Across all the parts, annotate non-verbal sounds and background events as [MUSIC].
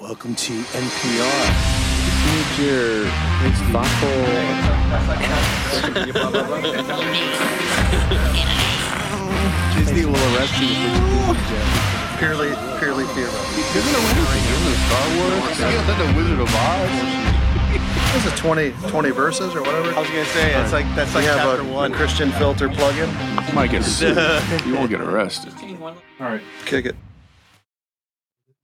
Welcome to NPR. Need your thoughtful. Disney will arrest you if you do. Purely, purely theoretical. Isn't there anything in Star Wars? Isn't that the Wizard of Oz? [LAUGHS] Is it 20, 20 verses or whatever? I was gonna say it's like that's like you chapter a, one. Christian filter plug-in. You might get sued. [LAUGHS] you won't get arrested. All right, kick it.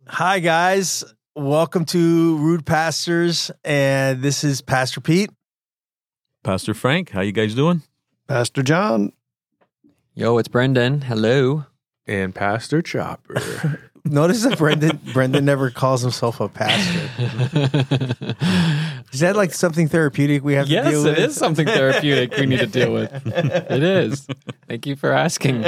Hi, guys. Welcome to Rude Pastors, and this is Pastor Pete. Pastor Frank, how you guys doing? Pastor John. Yo, it's Brendan. Hello. And Pastor Chopper. [LAUGHS] Notice that Brendan Brendan never calls himself a pastor. [LAUGHS] Is that like something therapeutic we have to yes, deal with? it is something therapeutic we need to deal with. It is. [LAUGHS] Thank you for asking.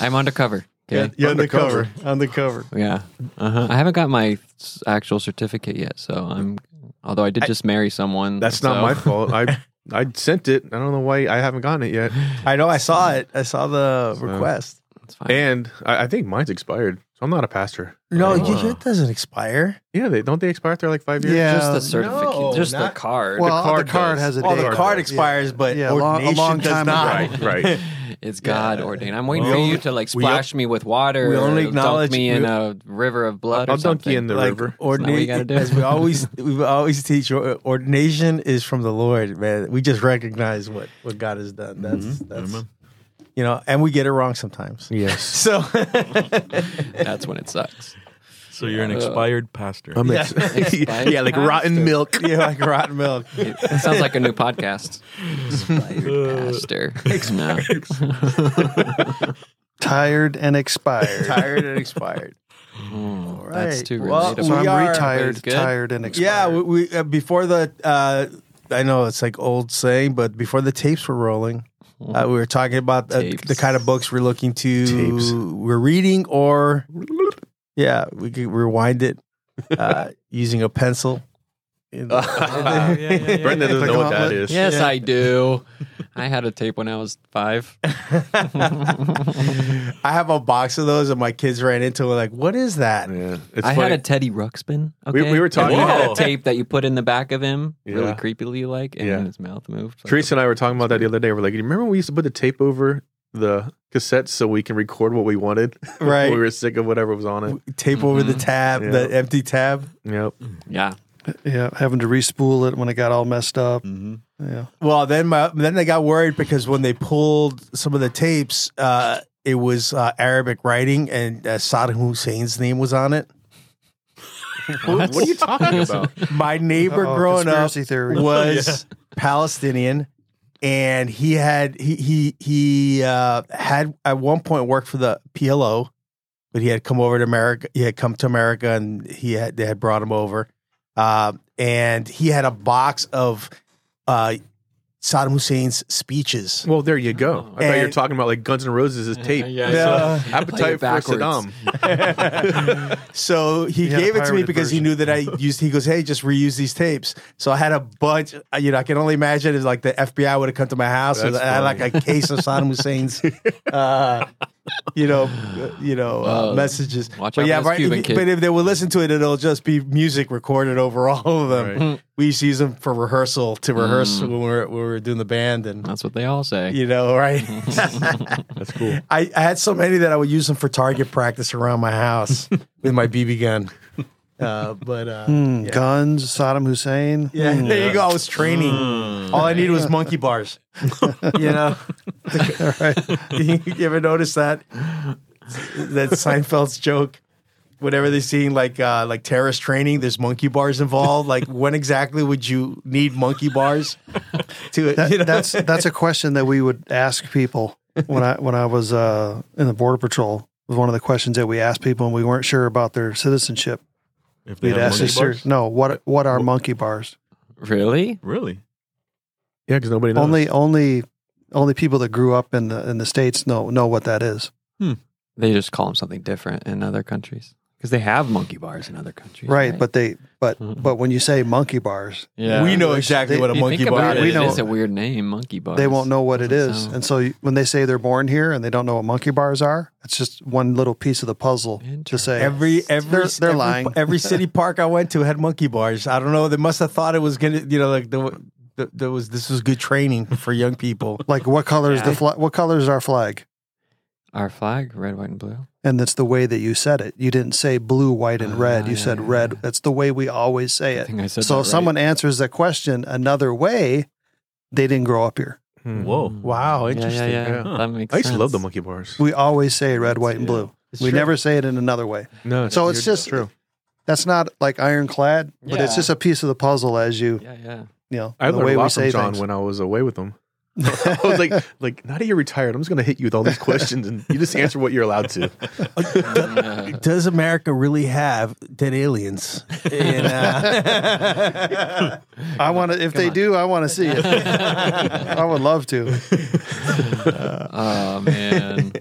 I'm undercover. Okay. Yeah, undercover. Undercover. Yeah. Uh-huh. I haven't got my s- actual certificate yet, so I'm. Although I did just marry someone. That's not my [LAUGHS] fault. I I sent it. I don't know why I haven't gotten it yet. I know. I saw it. I saw the So- request. It's fine. And I, I think mine's expired. So I'm not a pastor. No, Oh. you, it doesn't expire. Yeah, they don't they expire after like five years? Yeah. just the certificate, no, just the card. Well, the card card, does. has a Well, date. the card Yeah. expires, but Yeah, a long- a ordination long does time not. ago. Right, right. [LAUGHS] It's God Yeah. ordained. I'm waiting We for only- you to like we splash me with water. we only or acknowledge- dunk me in a river of blood. I'll or dunk you in the like river. what you gotta ordination, do. as we always we always teach, ordination is from the Lord, man. We just recognize what what God has done. That's Mm-hmm. that's Amen. you know, and we get it wrong sometimes. Yes. [LAUGHS] So [LAUGHS] That's when it sucks. So you're an Uh, expired pastor. I'm [LAUGHS] Yeah. Expired [LAUGHS] yeah, like rotten pastor. milk. [LAUGHS] yeah, like rotten milk. It sounds like a new podcast. Expired pastor. No. Tired and expired. Tired and expired. Mm, All That's too Well, relatable. So I'm are- retired, tired and expired. Yeah, we, we uh, before the uh, I know it's like old saying, but before the tapes were rolling, uh, we were talking about uh, the kind of books we're looking to Tapes. we're reading, or yeah, we could rewind it uh, [LAUGHS] using a pencil. In- [LAUGHS] [LAUGHS] yeah, yeah, yeah. Brendan doesn't know what that is. Yes, Yeah. I do. I had a tape when I was five. I have a box of those, and my kids ran into it. Like, what is that? Yeah. It's I funny. had a Teddy Ruxpin. We- Okay? we were talking- And he had a tape that you put in the back of him, really creepily like, and Yeah. his mouth moved. Like Teresa and I were talking about that the other day. We're like, you remember when we used to put the tape over the cassettes so we can record what we wanted? [LAUGHS] Right. we were sick of whatever was on it. Tape over the tab, Yeah. the empty tab. Yep. yeah. yeah, having to respool it when it got all messed up. Mhm. Yeah, Well, then my, then they got worried because when they pulled some of the tapes, uh, it was uh, Arabic writing, and uh, Saddam Hussein's name was on it. [LAUGHS] What, what are you talking [LAUGHS] about? My neighbor Uh-oh, growing up conspiracy theory. was Palestinian, and he had he he he uh, had at one point worked for the PLO, but he had come over to America. He had come to America, and he had they had brought him over, uh, and he had a box of uh, Saddam Hussein's speeches. Well, there you go. I thought you were talking about like Guns N' Roses' tape. Yeah. Yeah. Play Appetite for backwards. Saddam. [LAUGHS] so he, He gave it to me pirated because he knew that I used. He goes, "Hey, just reuse these tapes." So I had a bunch. uh, You know, I can only imagine if like the FBI would have come to my house. And I had like a case of Saddam [LAUGHS] Hussein's, uh, you know, uh, you know, uh, Whoa. messages. Watch but out yeah, right. Cuban if- kid. but if they will listen to it, it'll just be music recorded over all of them. Right. We used to use them for rehearsal to rehearse Mm. when we were when we were doing the band, and That's what they all say. you know, right. [LAUGHS] That's cool. I, I had so many that I would use them for target practice around my house [LAUGHS] with my BB gun. Uh, but uh, Hmm, yeah. guns, Saddam Hussein. [LAUGHS] yeah, Hmm. there you go. I was training. All I needed was monkey bars. [LAUGHS] you know, [LAUGHS] you ever notice that that Seinfeld's joke? Whenever they see like uh, like terrorist training, there's monkey bars involved. Like, when exactly would you need monkey bars to? That, you know? that's that's a question that we would ask people when I when I was uh, in the border patrol. It was one of the questions that we asked people, and we weren't sure about their citizenship. If they We'd have ask monkey this, sir, bars? no, what what are monkey bars? Really? Really? Yeah, because nobody knows. Only only only people that grew up in the in the states know know what that is. Hmm. They just call them something different in other countries. Because they have monkey bars in other countries, right, but they but Mhm. but when you say monkey bars, yeah, we know They- exactly what a monkey think bar about we know- it is a weird name, monkey bars. they won't know what it is, sound- and so when they say they're born here and they don't know what monkey bars are, it's just one little piece of the puzzle to say Every every They're- they're every, lying. Every city [LAUGHS] park I went to had monkey bars. I don't know. They must have thought it was gonna. You know, like the, the, there was this was good training for young people. like what color is Yeah. the flag? What color is our flag? Our flag, red, white, and blue. And that's the way that you said it. You didn't say blue, white, and red. Ah, You yeah, said yeah, red. yeah. That's the way we always say I it. think I said So that if right. someone answers that question another way, they didn't grow up here. Hmm. Whoa. Wow, Yeah, interesting. Yeah, yeah, Yeah. That makes I used to love the monkey bars. We always say red, white, and blue. It's we true. never say it in another way. No, So it's just- true. That's not like ironclad, but it's just a piece of the puzzle as you, Yeah, yeah. you know, I the learned way a we lot say from John things. when I was away with him. I was like, like now that you're retired, I'm just gonna hit you with all these questions, and you just answer what you're allowed to. [LAUGHS] Does America really have dead aliens? And, uh, [LAUGHS] I want to. If they on. do, I want to see it. I would love to. [LAUGHS] oh man,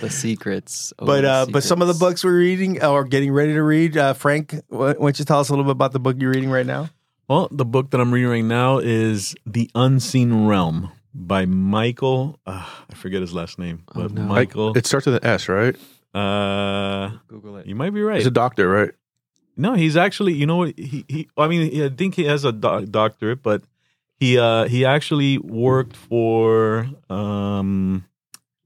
the secrets. Oh, but the uh, but some of the books we're reading or getting ready to read, uh, Frank, why why don't you tell us a little bit about the book you're reading right now? Well, the book that I'm reading right now is The Unseen Realm by Michael. Uh, I forget his last name, Oh, but no. Michael. It starts with an S, right? uh, Google it. you might be right. He's a doctor, right? No, he's actually. You know what? He he. I mean, I think he has a doc- doctorate, but he uh he actually worked for um,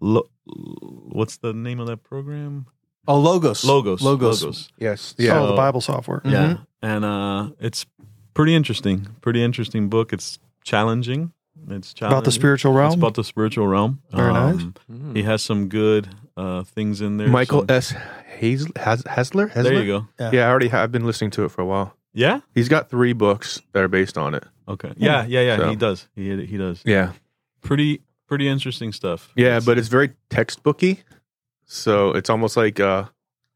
lo- what's the name of that program? Oh, Logos. Logos. Logos. Logos. Yes. Yeah, So- the Bible software. Yeah, and uh, it's pretty interesting. Pretty interesting book. It's challenging. It's. About the spiritual realm. It's about the spiritual realm. Very nice. Mm. He has some good uh, things in there. Michael some- S. Has, Has, Heiser? There you go. Yeah, I already have I've been listening to it for a while. Yeah. He's got three books that are based on it. Okay. Yeah. Yeah. Yeah. So- He does. He he does. Yeah. Pretty pretty interesting stuff. Yeah, It's- but it's very textbooky. So it's almost like uh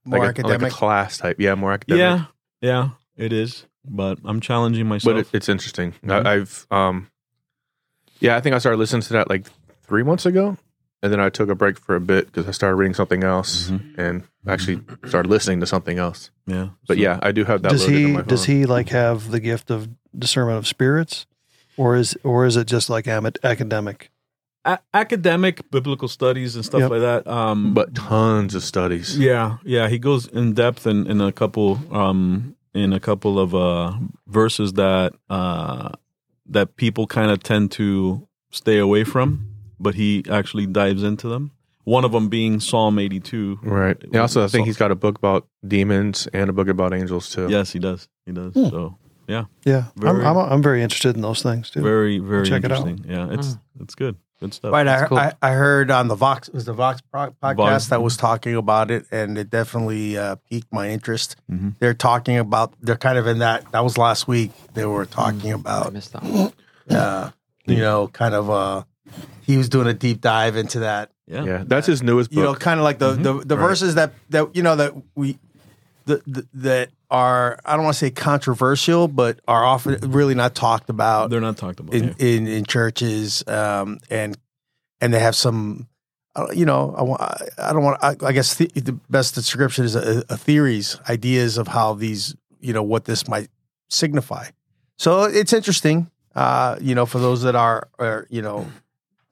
More like a, like academic. a class type. Yeah, more academic. yeah. Yeah. It is. But I'm challenging myself. but it, it's interesting. Mhm. I, I've um, yeah, I think I started listening to that like three months ago, and then I took a break for a bit because I started reading something else Mhm. and actually started listening to something else. yeah. But So- yeah, I do have that. does he my does he like have the gift of discernment of spirits, or is or is it just like am- academic? A- academic biblical studies and stuff Yep. like that. Um, But tons of studies. Yeah, yeah, he goes in depth in, in a couple um in a couple of uh verses that uh that people kind of tend to stay away from, but he actually dives into them. One of them being Psalm 82. Right. And also, I think Psalm- he's got a book about demons and a book about angels too. Yes, he does. He does. Hmm. So, Yeah, Very- I'm, I'm I'm very interested in those things too. very very check it out. interesting. Yeah, it's it's good. Good stuff. Right, I, cool. I, I heard on the Vox it was the Vox podcast Vox. that was talking about it, and it definitely uh, piqued my interest. Mhm. They're talking about they're kind of in that that was last week. They were talking I about missed that. Uh, you know kind of uh, he was doing a deep dive into that. Yeah. Yeah, that's his newest You know, kind of like the the, the Right. verses that that you know that we the, the, that are I don't want to say controversial, but are often really not talked about They're not talked about. in, yeah. in in churches, um, and and they have some, uh, you know, I, want. I- I don't want. I, I guess the, the best description is a, a theories, ideas of how these, you know, what this might signify. So it's interesting, uh, you know, for those that are, are you know,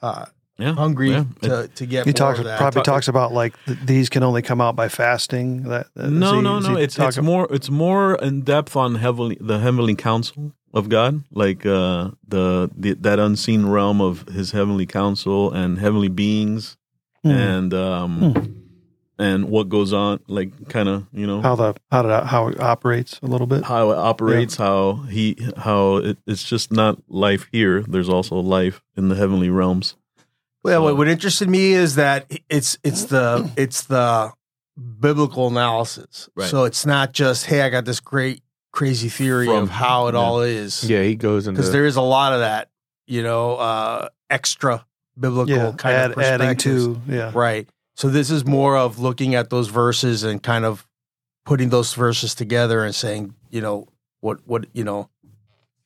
uh, yeah. hungry Yeah. to to get. He more talks of that. probably Talk- talks about like th- these can only come out by fasting. That that- is no, he- no, is no. It's it's ab- more it's more in depth on heavenly the heavenly council of God, like uh, the, the that unseen realm of His heavenly council and heavenly beings, Hmm. and um, and what goes on, like kind of you know how the how did how it operates a little bit. how it operates, how he how it, it's just not life here. There's also life in the heavenly realms. Well, So- what, what interested me is that it's it's the it's the biblical analysis. Right. So it's not just hey, I got this great crazy theory From- of how it yeah. all is. Yeah, he goes into because there is a lot of that, you know, uh, extra biblical Yeah, kind add, of adding perspectives. to yeah. right. So this is more of looking at those verses and kind of putting those verses together and saying, you know, what what you know,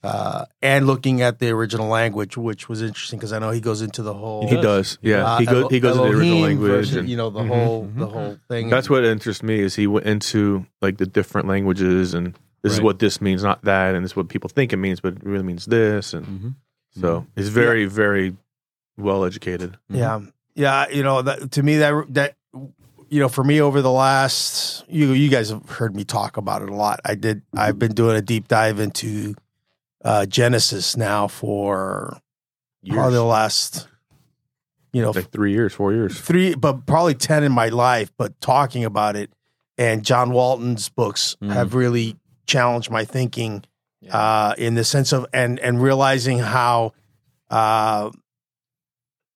uh, and looking at the original language, which was interesting because I know he goes into the whole. He does. Yeah. uh, he goes he goes into the original language versus, and you know the Mhm. whole Mhm. the whole thing. That's what interests me is he went into like the different languages and this is what this means, not that, and this is what people think it means, but it really means this, and Mhm. so he's very, very well educated. Yeah, yeah. You know, that, to me, that that you know, for me, over the last you you guys have heard me talk about it a lot. I did. I've been doing a deep dive into uh, Genesis now for probably the last you know like three years, four years. three, but probably ten in my life. But talking about it, and John Walton's books Mhm. have really challenged my thinking Yeah. uh, in the sense of and and realizing how uh,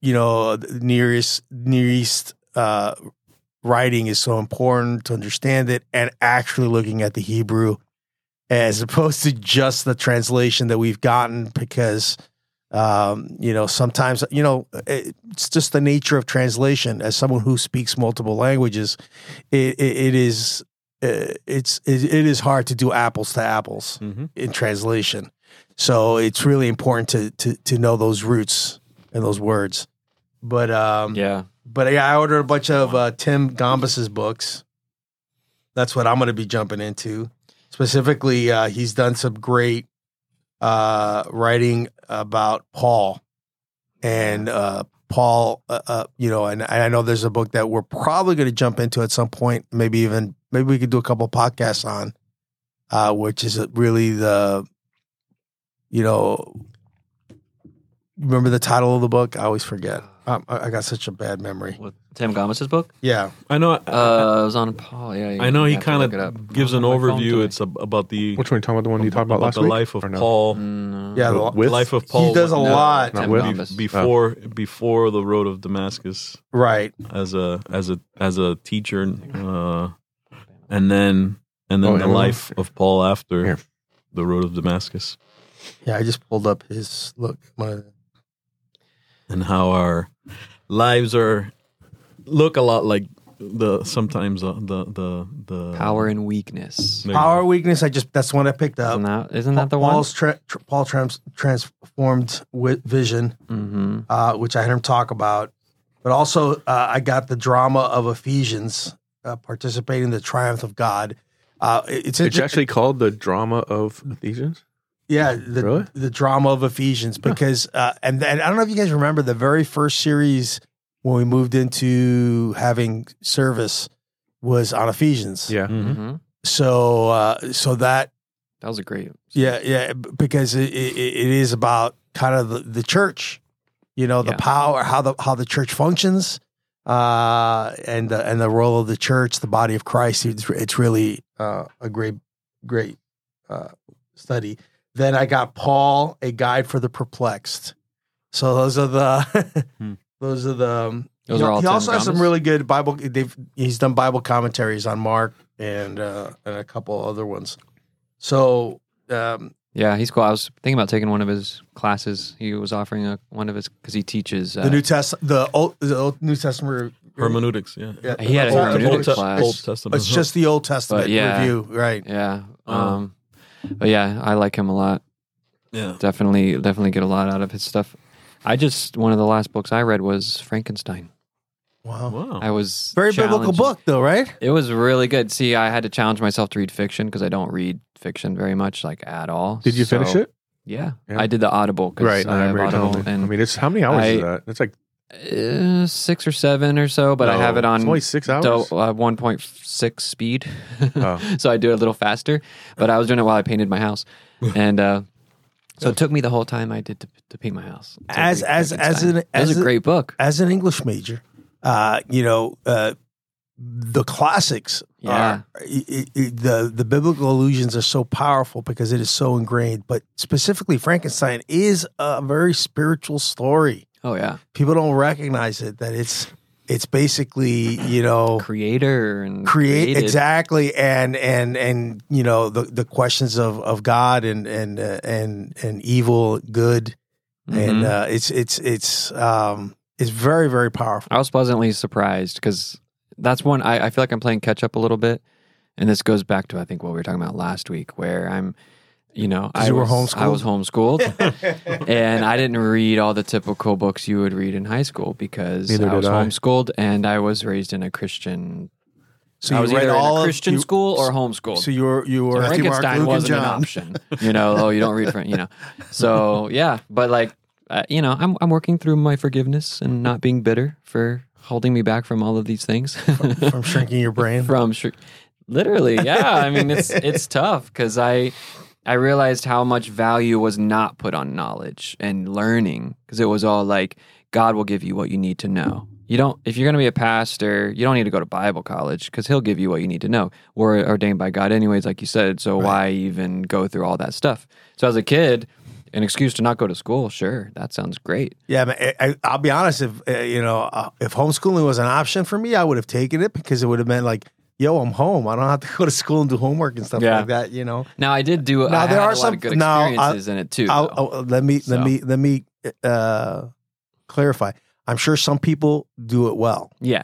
you know the Near East Near East uh, writing is so important to understand it, and actually looking at the Hebrew as opposed to just the translation that we've gotten because um, you know sometimes you know it's just the nature of translation as someone who speaks multiple languages it, it, it is uh, it's it, it is hard to do apples to apples Mhm. in translation so it's really important to to to know those roots and those words but um yeah. but yeah, I ordered a bunch of uh, Tim Gombis's books. That's what I'm going to be jumping into. Specifically, uh, he's done some great uh, writing about Paul, and uh, Paul. Uh, uh, you know, and, I know there's a book that we're probably going to jump into at some point. Maybe even maybe we could do a couple podcasts on, uh, which is really the, you know. Remember the title of the book? I always forget. Um, I, I got such a bad memory. What, Tim Gombis's book? Yeah, I know. Uh, it was on Paul. Yeah, I know he have to kind look it up. of gives an my phone overview. today. It's ab- about the Which one you talking about? The one you talked about last the week? life of Or no? Paul. Mm, yeah. The, With? Life of Paul. he does a No, lot, Not Tim with? Gombis. before before the road of Damascus right? as a as a as a teacher, uh, and then and then Oh, the Emma? life of Paul after Here. the road of Damascus, Yeah, I just pulled up his look. My, and how our lives are look a lot like the sometimes uh, the the the Power and weakness. There you power weakness. I just that's the one I picked up. Isn't that isn't that the one? Paul's tra- tr- Paul trans- transformed wi- vision, Mm-hmm. uh, which I heard him talk about. But also, uh, I got the drama of Ephesians, uh, participating in the triumph of God. Uh, it- it's It's inter- actually called the drama of Ephesians. Yeah, the Really? the drama of Ephesians because uh, and and I don't know if you guys remember the very first series when we moved into having service was on Ephesians. Yeah. Mhm. Mm-hmm. So uh, so that That was a great. yeah yeah because it, it, it is about kind of the, the church, you know, the Yeah. power how the how the church functions, uh, and the and the role of the church, the body of Christ. It's it's really uh, a great great uh, study. Then I got Paul, a guide for the perplexed. So those are the Hmm. [LAUGHS] those are the. Um, Those you are all he Tim also has some really good Bible. They've he's done Bible commentaries on Mark and uh, and a couple other ones. So um, Yeah, he's cool. I was thinking about taking one of his classes. He was offering a, one of his because he teaches. Uh, the New Test the old the old New Testament hermeneutics. Yeah, Yeah. He had a Old- hermeneutics Old- class. Old Testament. It's just the Old Testament But yeah. review, right? Yeah. Oh. Um, but yeah, I like him a lot. yeah. Definitely, definitely get a lot out of his stuff. I just one of the last books I read was Frankenstein. Wow, Wow. I was very biblical challenged- book, though, right? It was really good. See, I had to challenge myself to read fiction because I don't read fiction very much, like at all. Did you finish So, it? Yeah, Yeah. I did the Audible. 'cause Right. I I have remember you Audible, telling me. and I mean, it's how many hours I- is that? It's like uh, six or seven or so, but I have it No, on it's only six hours. do- uh, 1.6 speed. [LAUGHS] Oh. so I do it a little faster, but I was doing it while I painted my house. [LAUGHS] And uh, so it took me the whole time I did to, to paint my house. to As- as- as an- as a a- great book. As an English major, uh, you know, uh, the classics Yeah. are i i i- the the biblical allusions are so powerful because it is so ingrained. But specifically, Frankenstein is a very spiritual story. Oh yeah, People don't recognize it that it's it's basically you know creator and create created. exactly and and and you know the the questions of of God and and uh, and and evil good and Mhm. uh, it's it's it's um it's very very powerful. I was pleasantly surprised because that's one I, I feel like I'm playing catch up a little bit, and this goes back to I think what we were talking about last week, where I'm you know, I you were was, I was homeschooled, [LAUGHS] and I didn't read all the typical books you would read in high school because Neither I was I. homeschooled and I was raised in a Christian. So I you was read either all in a Christian you- school or homeschooled. So you were you were Mark, Frankenstein wasn't an option. You know, oh, you don't read, Fran- you know. [LAUGHS] So yeah, but like, uh, you know, I'm I'm working through my forgiveness and not being bitter for holding me back from all of these things. from shrinking your brain. [LAUGHS] from sure, literally, yeah. I mean, it's [LAUGHS] it's tough because I I realized how much value was not put on knowledge and learning because it was all like God will give you what you need to know. You don't if you're going to be a pastor, you don't need to go to Bible college because He'll give you what you need to know. We're ordained by God anyways, like you said. So why even go through all that stuff? So as a kid. An excuse to not go to school, sure, that sounds great. Yeah, I, I, I'll be honest. If uh, you know, uh, if homeschooling was an option for me, I would have taken it because it would have been like, "Yo, I'm home. I don't have to go to school and do homework and stuff Yeah. like that." You know. Now I did do. Now, I there are a lot some- of good now, I- experiences in it too. I'll. I'll- let me So. let me let me uh, clarify. I'm sure some people do it well, yeah,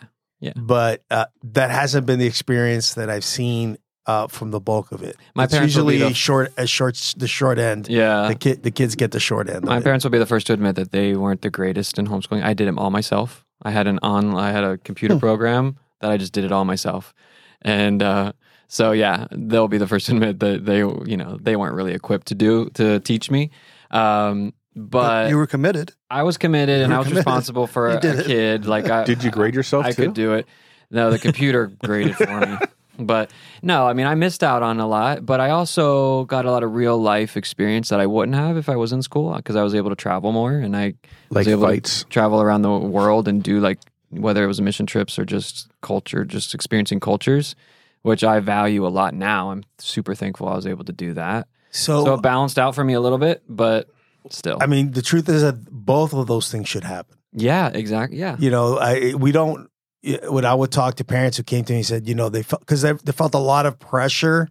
but uh, that hasn't been the experience that I've seen uh, from the bulk of it. My it's parents usually the- short, a short, the short end. yeah. The kid, the kids get the short end. My of it. parents will be the first to admit that they weren't the greatest in homeschooling. I did it all myself. I had an on, I had a computer program that I just did it all myself, and uh, so yeah, they'll be the first to admit that they, you know, they weren't really equipped to do to teach me. Um, but you were committed. I was committed, and I was committed. responsible for [LAUGHS] a, a kid. Like, I, Did you grade yourself I too? could do it. No, the computer graded for me. [LAUGHS] But no, I mean, I missed out on a lot, but I also got a lot of real life experience that I wouldn't have if I was in school because I was able to travel more and I Like was able fights. to travel around the world and do like whether it was mission trips or just culture, just experiencing cultures, which I value a lot now. I'm super thankful I was able to do that. So, So it balanced out for me a little bit, but still. I mean, the truth is that both of those things should happen. yeah, exactly. Yeah. You know, I we don't. When I would talk to parents who came to me and said, you know, they felt because they, they felt a lot of pressure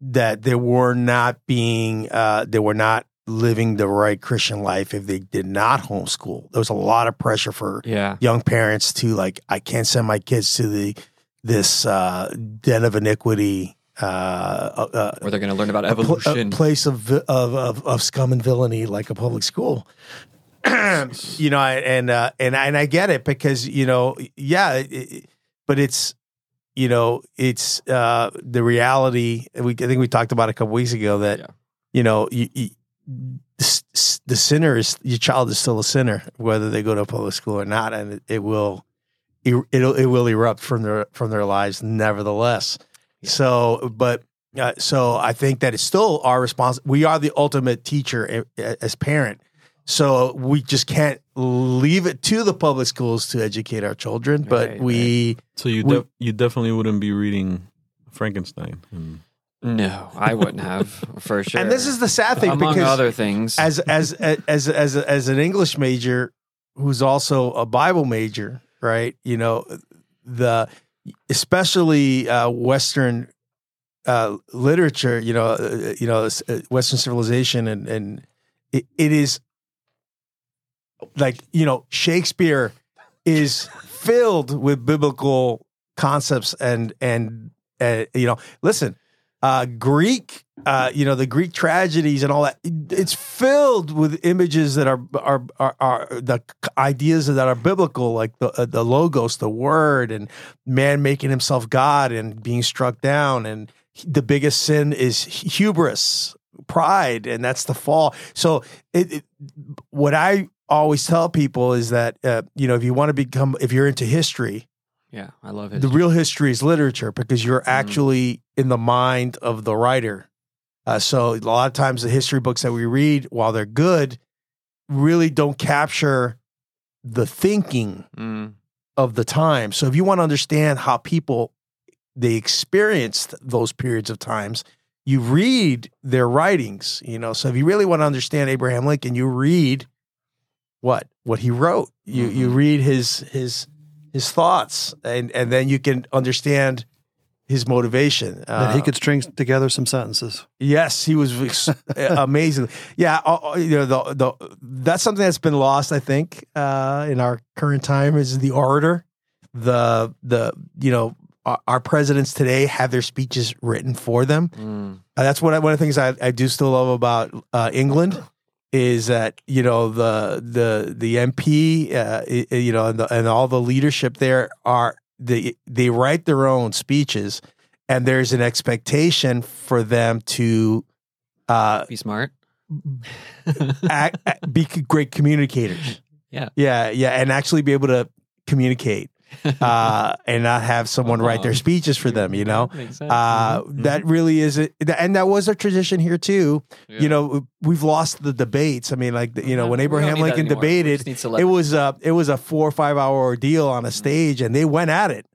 that they were not being, uh, they were not living the right Christian life if they did not homeschool. There was a lot of pressure for Yeah. young parents to like, I can't send my kids to the this uh, den of iniquity. Uh, uh, Where they're going to learn about a pl- evolution. a place of, of of of scum and villainy like a public school. [CLEARS THROAT] you know, and uh, and and I get it because you know, yeah, it, it- but it's you know, it's uh, the reality. We I think we talked about a couple weeks ago that Yeah. you know, you, you, the, sinner is your child is still a sinner whether they go to a public school or not, and it, it will it, it'll erupt from their from their lives nevertheless. So, but uh, so I think that it's still our response. We are the ultimate teacher as parent. So we just can't leave it to the public schools to educate our children, but Right, we So you We- def- you definitely wouldn't be reading Frankenstein. And No, I wouldn't have for sure. and this is the sad thing among because other things. as as as as as an English major who's also a Bible major, right? You know, the especially uh, Western uh, literature, you know, uh, you know, uh, Western civilization, and and it, it is like you know Shakespeare is filled with biblical concepts and and uh, you know, listen, uh, Greek, uh, you know, the Greek tragedies and all that. It's filled with images that are are are, are the ideas that are biblical, like the uh, the logos, the word, and man making himself God and being struck down. And the biggest sin is hubris, pride, and that's the fall. So, it, it, what I always tell people is that uh, you know if you want to become if you're into history yeah, I love the real history is literature because you're actually in the mind of the writer. Uh, so a lot of times the history books that we read, while they're good, really don't capture the thinking Mm, of the time. So if you want to understand how people they experienced those periods of times, you read their writings. You know, so if you really want to understand Abraham Lincoln, you read what what he wrote. You you Mhm. read his his his thoughts, and and then you can understand his motivation. that he Uh, could string together some sentences. Yes, he was ex- [LAUGHS] amazing. Yeah, uh, uh, you know, the, the that's something that's been lost. I think uh, in our current time is the orator, the the you know our, our presidents today have their speeches written for them. Mm. Uh, that's what I, one of the things I, I do still love about uh, England is that you know the the the MP uh, you know and, the, and all the leadership there are they they write their own speeches and there's an expectation for them to uh, Be smart. act- be great communicators. [LAUGHS] Yeah. yeah, yeah, and actually be able to communicate [LAUGHS] uh, and not have someone write their speeches for them. You know, uh, that really is it, and that was a tradition here too. Yeah. You know, we've lost the debates. I mean, like you know, when Abraham Lincoln debated, it was a it was a four or five hour ordeal on a stage, and they went at it.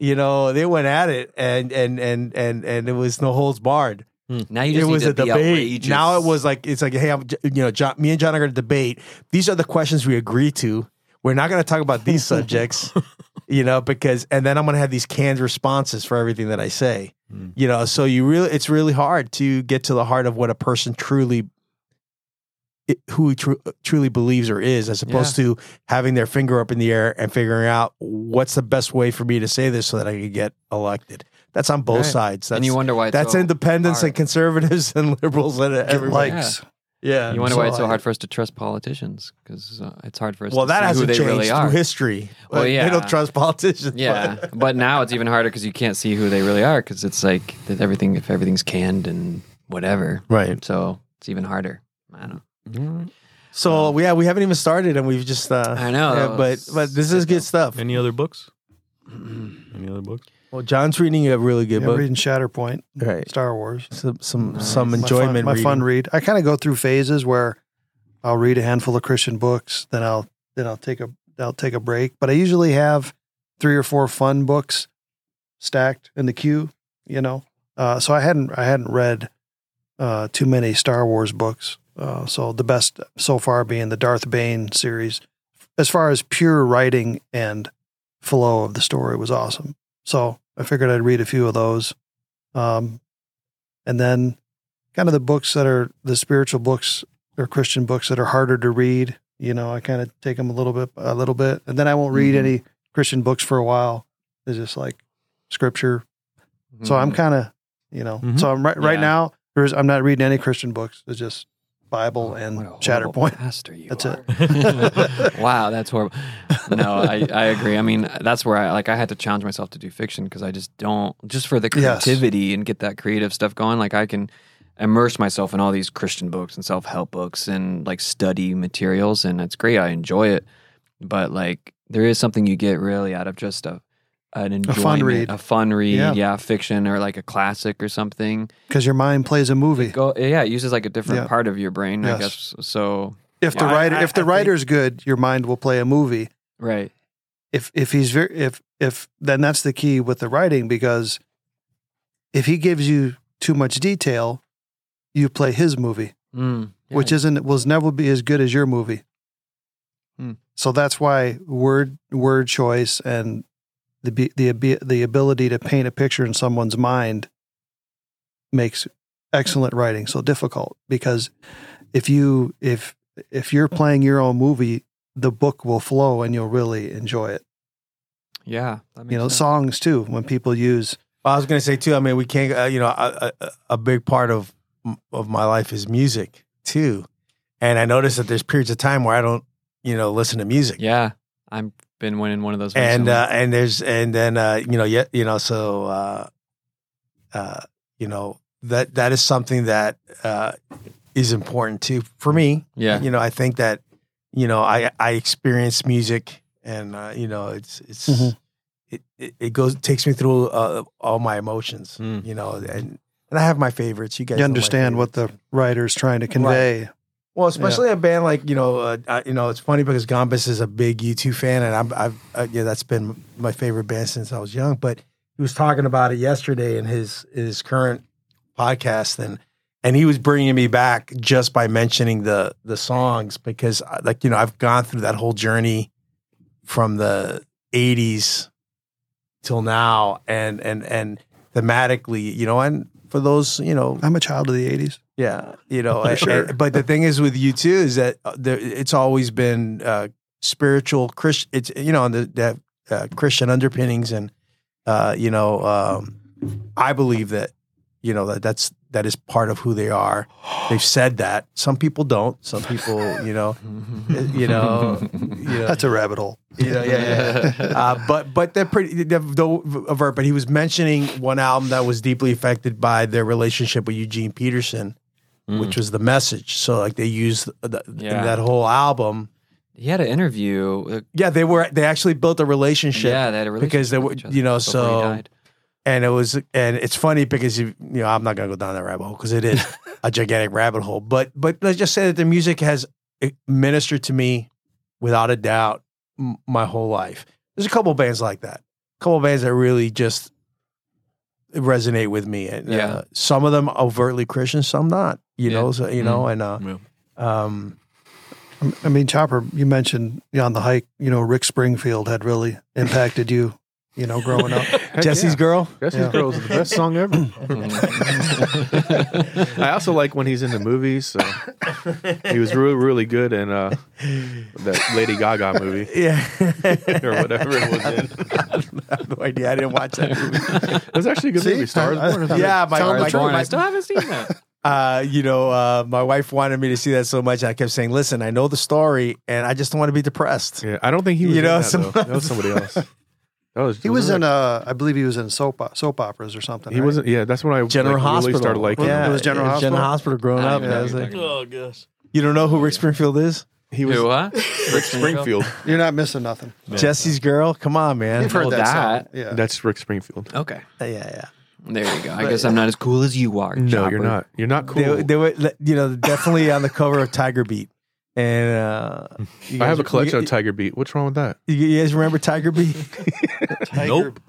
You know, they went at it, and and and and and it was no holds barred. now you It just was need a to be debate. outrageous. Now it was like it's like, hey, I'm, you know, John, me and John are going to debate. These are the questions we agree to. We're not going to talk about these [LAUGHS] subjects, you know, because and then I'm going to have these canned responses for everything that I say, Mm. you know. So you really, it's really hard to get to the heart of what a person truly, it- who he tru- truly believes or is, as opposed to having their finger up in the air and figuring out what's the best way for me to say this so that I can get elected. That's on both Right. sides. That's, and you wonder why it's that's independents hard. and conservatives [LAUGHS] and liberals and Get everybody. likes. Yeah. Yeah, you wonder why it's so I- hard for us to trust politicians because uh, it's hard for us well, to that see hasn't they changed really are. through history. Well, Like, yeah. They don't trust politicians. Yeah, [LAUGHS] but- but now it's even harder because you can't see who they really are because it's like that everything if everything's canned and whatever. Right. So it's even harder. I don't know. So yeah, we haven't even started, and we've just. Uh, I know, yeah, but but this is good stuff. Any other books? [CLEARS THROAT] Any other books? Well, John's reading a really good Yeah, book. reading Shatterpoint, Right. Star Wars. Some some Nice. some My fun- enjoyment. My fun, read. I kind of go through phases where I'll read a handful of Christian books, then I'll then I'll take a I'll take a break. But I usually have three or four fun books stacked in the queue. You know, uh, so I hadn't I hadn't read uh, too many Star Wars books. Uh, so the best so far being the Darth Bane series, as far as pure writing and flow of the story was awesome. So I figured I'd read a few of those, um, and then kind of the books that are the spiritual books or Christian books that are harder to read. You know, I kind of take them a little bit, a little bit, and then I won't read Mhm. any Christian books for a while. It's just like scripture. So I'm Mhm. kind of, you know, Mhm. so I'm right right Yeah. now. There's I'm not reading any Christian books. It's just Bible oh, and What a horrible Pastor, you That's are. it. [LAUGHS] wow, that's horrible. No, I, I agree. I mean, that's where I like I had to challenge myself to do fiction because I just don't just for the Yes. creativity and get that creative stuff going. Like I can immerse myself in all these Christian books and self help books and like study materials, and it's great. I enjoy it, but like there is something you get really out of just a an enjoyment, fun read. a fun read, Yeah. yeah. fiction or like a classic or something. because your mind plays a movie. Go, yeah, it uses like a different Yeah. part of your brain, I Yes. guess. So If the Well, I- writer I- if the I think- writer's good, your mind will play a movie. right, If if he's very if if then that's the key with the writing because if he gives you too much detail, you play his movie. mm, which isn't will never be as good as your movie. Hmm. So that's why word word choice and the the the ability to paint a picture in someone's mind makes excellent writing so difficult because if you if if you're playing your own movie, the book will flow and you'll really enjoy it. yeah. that You know, sense. songs too. When people use I was going to say too. I mean, we can't. Uh, you know, a, a, a big part of of my life is music too, and I notice that there's periods of time where I don't, you know, listen to music. Yeah, I've been winning one of those. and uh, and there's and then uh, you know yet you know so uh, uh, you know that that is something that uh, is important too for me. yeah, You know, I think that you know I I experience music and uh, you know it's it's Mhm. it, it it goes takes me through uh, all my emotions. Mm. You know, and and I have my favorites. You guys you understand what the favorites. writer's trying to convey. Well, especially a band like you know, uh, uh, you know, it's funny because Gombis is a big U2 fan, and I'm, I've, uh, yeah, that's been my favorite band since I was young. But he was talking about it yesterday in his his current podcast, and and he was bringing me back just by mentioning the the songs because, uh, like you know, I've gone through that whole journey from the '80s till now, and and and thematically, you know, and for those, you know, I'm a child of the '80s. Yeah, you know, For and- sure. and- but the thing is with U2 is that uh, there, it's always been uh, spiritual Christian. It's you know the, the uh, Christian underpinnings and Uh, you know, um, I believe that you know that that's that is part of who they are. They've [GASPS] said that. Some people don't. Some people, you know, [LAUGHS] you know, you know, That's a rabbit hole. you know, yeah, yeah. [LAUGHS] Uh, but but they're pretty they're, though avert. But he was mentioning one album that was deeply affected by their relationship with Eugene Peterson, which was the message. So like they used the, Yeah. that whole album. He had an interview. Yeah, they were they actually built a relationship. Yeah, they had a relationship because they were you know so died. and it was and it's funny because you, you know I'm not gonna go down that rabbit hole because it is [LAUGHS] a gigantic rabbit hole. But but let's just say that the music has ministered to me without a doubt m- my whole life. There's a couple bands like that. A couple bands that really just resonate with me. And Yeah. uh, some of them overtly Christian, some not. You Yeah. know, so, you know, and uh, Yeah. um, I mean, Chopper, you mentioned on the hike, you know, Rick Springfield had really impacted you, you know, growing up. [LAUGHS] Jesse's yeah. girl. Jesse's Yeah. Girl is the best song ever. [LAUGHS] I also like when he's in the movies. So he was really, really good in uh, that Lady Gaga movie [LAUGHS] Yeah, or whatever it was in. I have no idea. I didn't watch that movie. It was actually a good See? movie. Stars I- Born. is I- good. yeah, my, Sounds my, like Born, my- I still haven't seen that. Uh, you know, uh, my wife wanted me to see that so much. I kept saying, "Listen, I know the story, and I just don't want to be depressed." Yeah, I don't think he was You know, that, though. That was somebody else. [LAUGHS] That was He was wasn't in, that- uh, I believe he was in soap o- soap operas or something. He right? wasn't. Yeah, that's when I General like, Hospital. really started liking yeah, him. It was General General Hospital? Hospital growing up. don't was like- you're Oh gosh. you don't know who Rick Springfield is? He was Who, huh? Rick Springfield. You're not missing nothing. Jesse's girl. Come on, man. You've heard Oh, that, that. song. Yeah. That's Rick Springfield. Okay. yeah, yeah. There you go. I guess I'm not as cool as you are. No, Chopper. you're not. You're not cool. They, they were, you know, definitely on the cover of Tiger Beat. And uh, [LAUGHS] you I have a guys- collection you, of Tiger Beat. What's wrong with that? You, you guys remember Tiger Beat? [LAUGHS] Nope.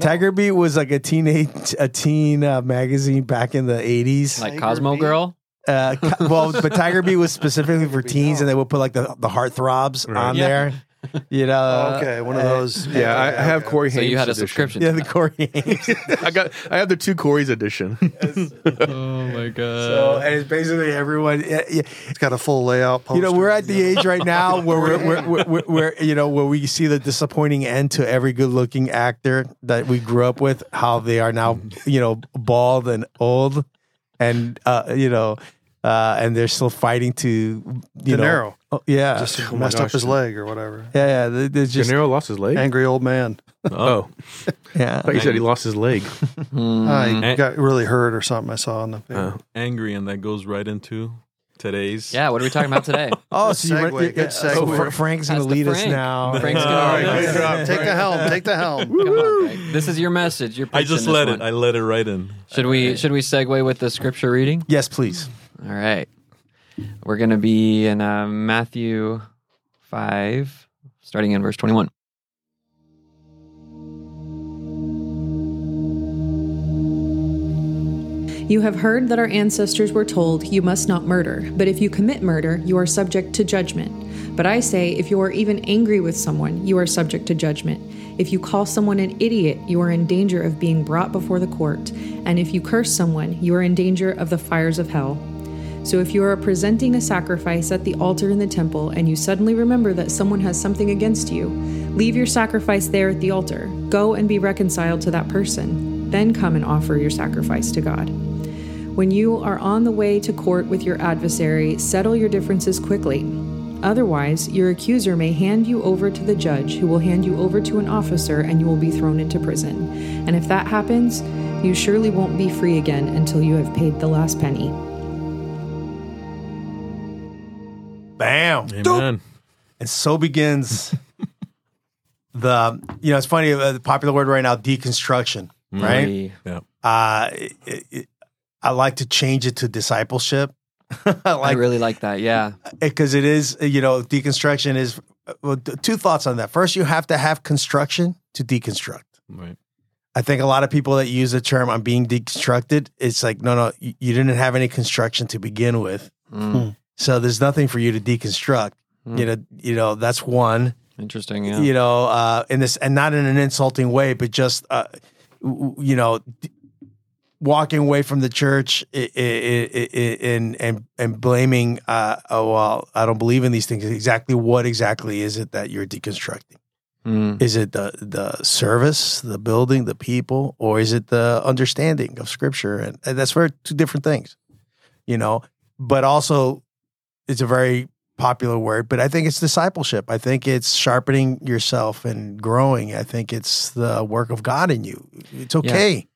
Tiger Beat was like a teenage, a teen uh, magazine back in the '80s. Like Tiger Cosmo Beat? Girl. Uh, well, but Tiger Beat was specifically [LAUGHS] for teens, and they would put like the the heartthrobs Right. on Yeah. there. You know, okay, one of uh, those. [LAUGHS] Yeah, I, I have Corey So Haim. you had a edition. subscription. Yeah, to the that. Corey Haim. [LAUGHS] I got. I have the two Corey's edition. [LAUGHS] Oh my god. So, and it's basically everyone. Yeah, yeah. It's got a full layout. You know, we're at the age right now where we're, we're, we're, we're, we're, you know, where we see the disappointing end to every good-looking actor that we grew up with. How they are now, you know, bald and old, and uh, you know, uh, and they're still fighting to, you De know, Niro oh, yeah, just Oh my messed up his leg or whatever. yeah, yeah. they- There's De just, Niro lost his leg. Angry old man. Oh, [LAUGHS] yeah. I thought you said he lost his leg. Hmm. Uh, he Eh. got really hurt or something. I saw on the. Oh. Angry, and that goes right into today's. yeah, what are we talking about today? [LAUGHS] Oh, Good so you segue, good so segue. Fr- Frank's gonna That's the lead us now. Frank's gonna [LAUGHS] right, lead us. Take the helm. Take the helm. Come on, This is your message. You're I just this let one. it. I let it right in. Should we should we segue with the scripture reading? Yes, please. All right. We're going to be in uh, Matthew 5 starting in verse 21. You have heard that our ancestors were told, You must not murder, but if you commit murder, you are subject to judgment. But I say, if you are even angry with someone, you are subject to judgment. If you call someone an idiot, you are in danger of being brought before the court. And if you curse someone, you are in danger of the fires of hell. So if you are presenting a sacrifice at the altar in the temple and you suddenly remember that someone has something against you, leave your sacrifice there at the altar. Go and be reconciled to that person. Then come and offer your sacrifice to God. When you are on the way to court with your adversary, settle your differences quickly. Otherwise, your accuser may hand you over to the judge, who will hand you over to an officer, and you will be thrown into prison. And if that happens, you surely won't be free again until you have paid the last penny. Bam. Amen. And so begins [LAUGHS] the, you know, it's funny, uh, the popular word right now, deconstruction, right? We- Yeah. Uh, it, it, I like to change it to discipleship. [LAUGHS] I I really like that. Yeah. because it is, you know, deconstruction is, well, t- two thoughts on that. First, you have to have construction to deconstruct. Right. I think a lot of people that use the term "I'm being deconstructed," it's like, no, no, you, you didn't have any construction to begin with, Mm, so there's nothing for you to deconstruct. Hmm. You know, you know that's one. interesting. Yeah. you know, uh, in this, and not in an insulting way, but just, uh, you know, d- walking away from the church and and and blaming, uh, oh well, I don't believe in these things. Exactly what exactly is it that you're deconstructing? Mm. Is it the the service, the building, the people, or is it the understanding of Scripture? And, and that's very two different things, you know. But also, it's a very popular word. But I think it's discipleship. I think it's sharpening yourself and growing. I think it's the work of God in you. It's okay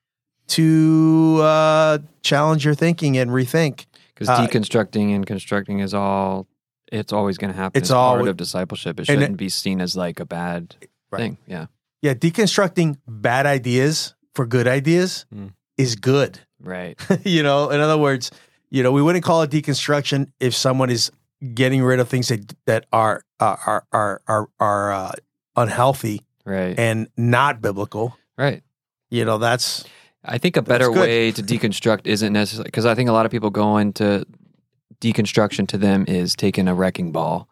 to uh, challenge your thinking and rethink. Because Uh, deconstructing and constructing is all. It's always going to happen. It's It's, part of discipleship. It shouldn't be seen as like a bad Right. thing. Yeah. Yeah, deconstructing bad ideas for good ideas Mm. is good. Right. [LAUGHS] you know, in other words, you know, we wouldn't call it deconstruction if someone is getting rid of things that that are are are are are uh, unhealthy Right. and not biblical. right. You know, that's I think a better way to deconstruct isn't necessarily because I think a lot of people go into deconstruction to them is taking a wrecking ball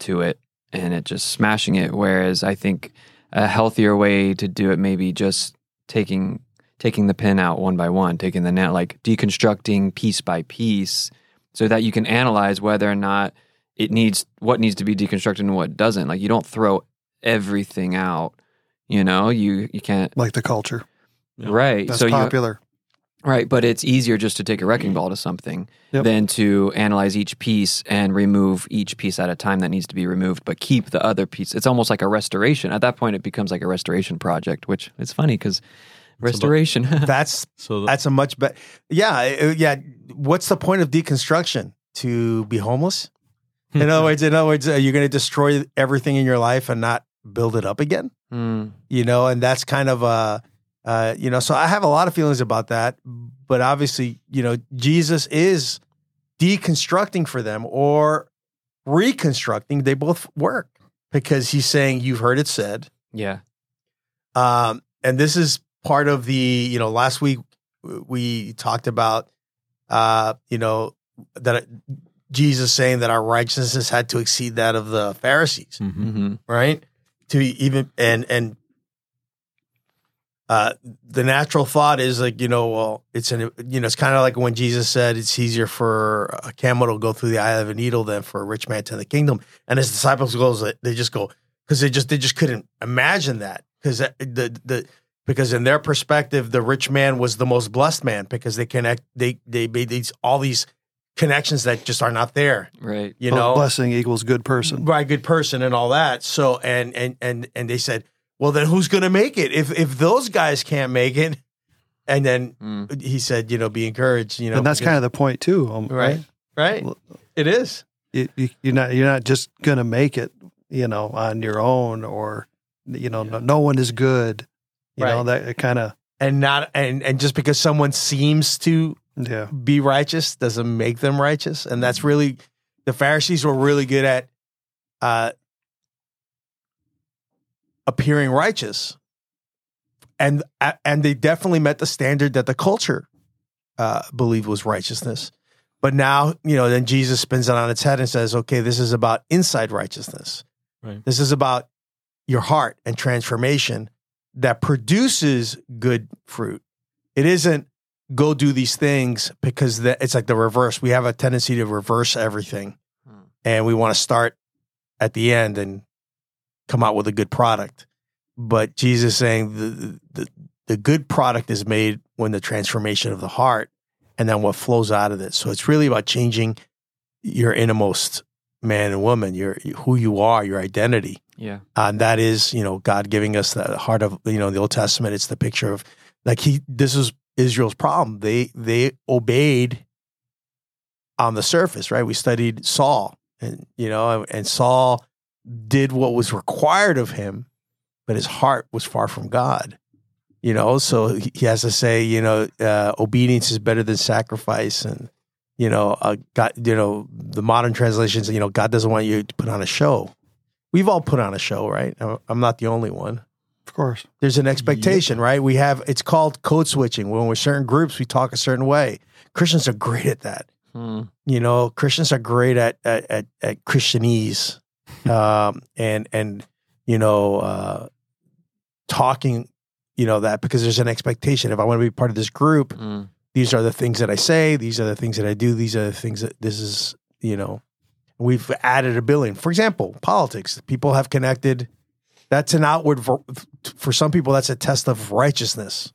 to it and it just smashing it. Whereas I think a healthier way to do it maybe just taking taking the pin out one by one, taking the net like deconstructing piece by piece so that you can analyze whether or not it needs what needs to be deconstructed and what doesn't. Like you don't throw everything out. You know, you you can't like the culture. Yeah. right. That's so you popular. Right, but it's easier just to take a wrecking ball to something Yep. than to analyze each piece and remove each piece at a time that needs to be removed, but keep the other piece. It's almost like a restoration. At that point, it becomes like a restoration project, which is funny because restoration. [LAUGHS] that's So the- that's a much better. Yeah, uh, yeah. What's the point of deconstruction? To be homeless? In other words, in other words, are you going to destroy everything in your life and not build it up again? Mm, you know, and that's kind of uh, uh, you know, so I have a lot of feelings about that, but obviously, you know, Jesus is deconstructing for them or reconstructing. They both work because he's saying, "You've heard it said," yeah, um, and this is part of the you know. Last week we talked about uh, you know that Jesus saying that our righteousness had to exceed that of the Pharisees Mhm. hmm right? To even and and uh, the natural thought is like you know, well, it's an you know, it's kind of like when Jesus said it's easier for a camel to go through the eye of a needle than for a rich man to the kingdom. And his disciples goes, they just go because they just they just couldn't imagine that because the the because in their perspective, the rich man was the most blessed man because they connect they they made these all these connections that just are not there. right. You Well, know, blessing equals good person. right good person and all that so and and and and they said well then who's going to make it if if those guys can't make it and then Mm. he said you know be encouraged you know and that's kind of the point too, um, right right Well, it is You, you, you're not you're not just gonna make it, you know, on your own, or you know, no, no one is good. You know Right. that kind of and not and and just because someone seems to yeah. be righteous doesn't make them righteous and that's really the pharisees were really good at uh appearing righteous and and they definitely met the standard that the culture uh believed was righteousness but now you know then jesus spins it on its head and says okay this is about inside righteousness Right. this is about your heart and transformation that produces good fruit it isn't go do these things because the, it's like the reverse. We have a tendency to reverse everything, Hmm. and we want to start at the end and come out with a good product. But Jesus is saying the, the the good product is made when the transformation of the heart, and then what flows out of it. So it's really about changing your innermost man and woman, your who you are, your identity. Yeah. And that is, you know, God giving us the heart of, you know, the Old Testament. It's the picture of like he. This is Israel's problem. They they obeyed on the surface, right? We studied Saul, and you know, and Saul did what was required of him, but his heart was far from God. You know, so he he has to say, you know, uh, obedience is better than sacrifice, and you know, uh, God, you know, the modern translations, you know, God doesn't want you to put on a show. We've all put on a show, right? I'm- I'm not the only one Of course. there's an expectation, right? We have it's called code switching. When we're certain groups, we talk a certain way. Christians are great at that. Hmm. You know, Christians are great at at at, at Christianese, [LAUGHS] um, and and you know, uh, talking, you know, that because there's an expectation. If I want to be part of this group, Mm. these are the things that I say. These are the things that I do. These are the things that this is. You know, we've added a billion. For example, politics. People have connected That's an outward for, for some people. That's a test of righteousness.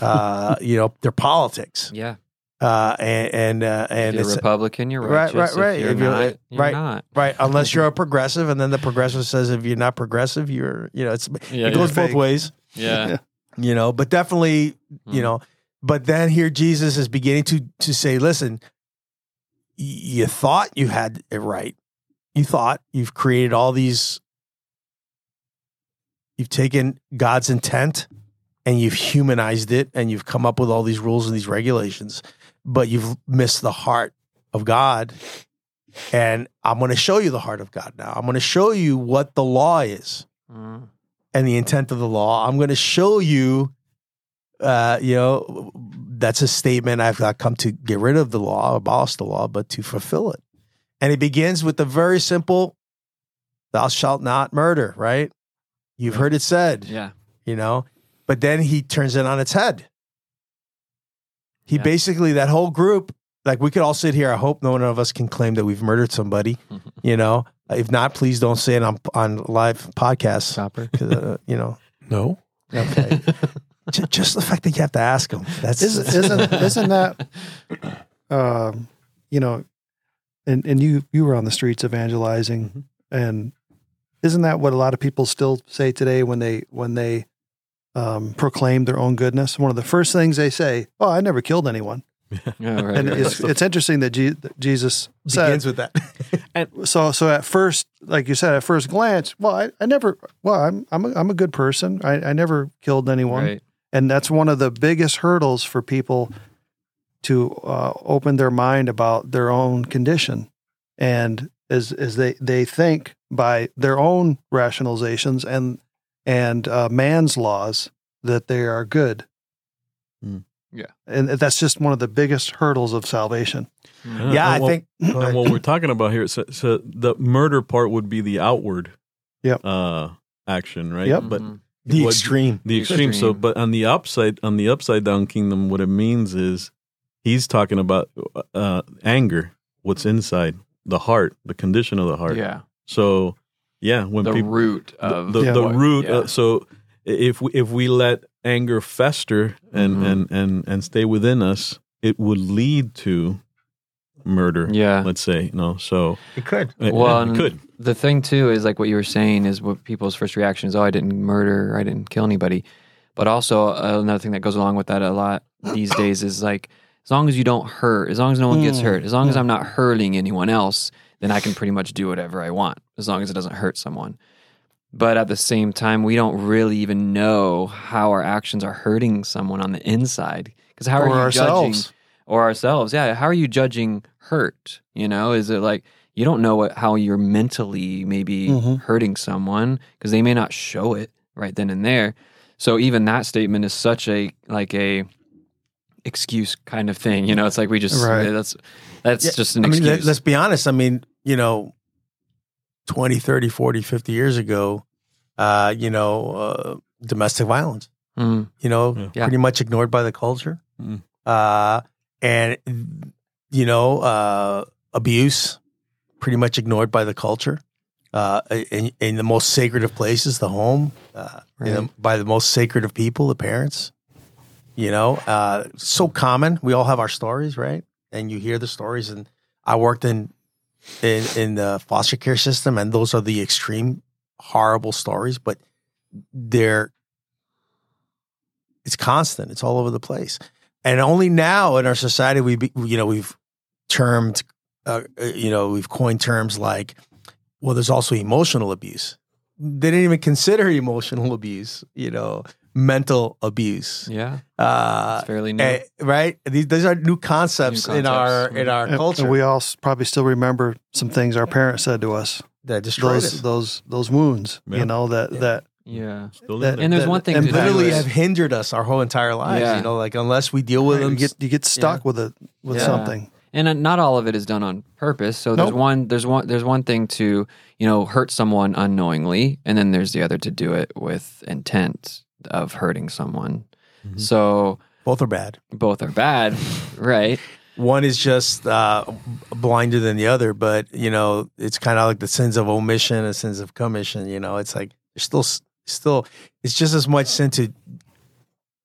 Uh, you know, their politics. Yeah. Uh, and and uh, If and you're it's Republican, you're Right, righteous. right, right. If you're If you're- not, you're right. not. right unless you're a [LAUGHS] progressive, and then the progressive says if you're not progressive, you're you know it's Yeah, it goes both fake. ways. Yeah. you know but definitely you Mm. know but then here jesus is beginning to to say listen y- you thought you had it right you thought you've created all these you've taken god's intent and you've humanized it and you've come up with all these rules and these regulations but you've missed the heart of god and i'm going to show you the heart of god now i'm going to show you what the law is Mm. and the intent of the law. I'm going to show you, uh, you know, that's a statement. I've not come to get rid of the law, abolish the law, but to fulfill it. And it begins with the very simple, thou shalt not murder, right? You've heard it said, Yeah. you know, but then he turns it on its head. He Yeah. basically, that whole group, like we could all sit here. I hope no one of us can claim that we've murdered somebody, [LAUGHS] you know. If not, please don't say it on on live podcasts. Chopper. 'cause, uh, you know, No. Okay. [LAUGHS] Ju- just the fact that you have to ask them. That's Isn't isn't isn't that um, you know, and and you you were on the streets evangelizing, and isn't that what a lot of people still say today when they when they um, proclaim their own goodness? One of the first things they say, "Oh, I never killed anyone," [LAUGHS] Yeah, right, and right. it's it's interesting that, Je- that Jesus said begins with that. [LAUGHS] and so so at first like you said at first glance well i, I never well i'm i'm a, I'm a good person I, I never killed anyone Right. And that's one of the biggest hurdles for people to uh, open their mind about their own condition and as as they they think by their own rationalizations and and uh, man's laws that they are good Hmm. Yeah. and that's just one of the biggest hurdles of salvation Mm. yeah, I and what- think. and what [CLEARS THROAT] we're talking about here, so, so the murder part would be the outward, Yep. uh, action, right? Yep. But Mhm. The what- extreme. the extreme. So, but on the upside, on the upside down kingdom, what it means is he's talking about uh, anger, what's inside the heart, the condition of the heart. Yeah. So, yeah, when The people root the, of the, the what- root. yeah. Uh, so if we, if we let anger fester and, Mhm. and and and stay within us, it would lead to murder. yeah. Let's say, you know. So It could. uh, Well, it could. The thing too is like what you were saying is what people's first reaction is, oh, I didn't murder, I didn't kill anybody. But also uh, another thing that goes along with that a lot these [COUGHS] days is like, as long as you don't hurt, as long as no one gets hurt, as long as I'm not hurting anyone else, then I can pretty much do whatever I want, as long as it doesn't hurt someone. But at the same time, we don't really even know how our actions are hurting someone on the inside. Because how are or you judging? ourselves or ourselves. Yeah, how are you judging hurt? You know, is it like you don't know what how you're mentally maybe Mhm. hurting someone because they may not show it right then and there. So even that statement is such a like a excuse kind of thing. You know, it's like we just Right. that's that's Yeah, just an I mean, excuse. let, us be honest. I mean, you know, 20, 30, 40, 50 years ago, uh, you know, uh, domestic violence, Mm, you know, Yeah. Yeah. pretty much ignored by the culture. Mm. Uh, and, you know, uh, abuse, pretty much ignored by the culture. Uh, in, in the most sacred of places, the home, uh, Right. by the most sacred of people, the parents. You know, uh, so common. We all have our stories, right? And you hear the stories. And I worked in in in the foster care system, and those are the extreme, horrible stories. But they're it's constant. It's all over the place. And only now in our society, we be, you know we've termed, uh, uh, you know, we've coined terms like, well, there's also emotional abuse. They didn't even consider emotional [LAUGHS] abuse. You know, mental abuse. yeah, Uh, it's fairly new. eh, right? These, these are new concepts, New in our in our And- culture and we all probably still remember some things our parents said to us that destroy those us. those those wounds Yeah. you know that Yeah. that yeah, that- And there's that one thing to literally is- have hindered us our whole entire lives. Yeah. You know, like unless we deal with you them, get you get stuck with it with Yeah. something and uh, not all of it is done on purpose. So there's Nope. one there's one there's one thing to you know hurt someone unknowingly, and then there's the other to do it with intent of hurting someone. Mhm. So both are bad. both are bad, [LAUGHS] right? One is just uh, blinder than the other, but you know, it's kind of like the sins of omission and sins of commission. You know, it's like There's still still it's just as much sin to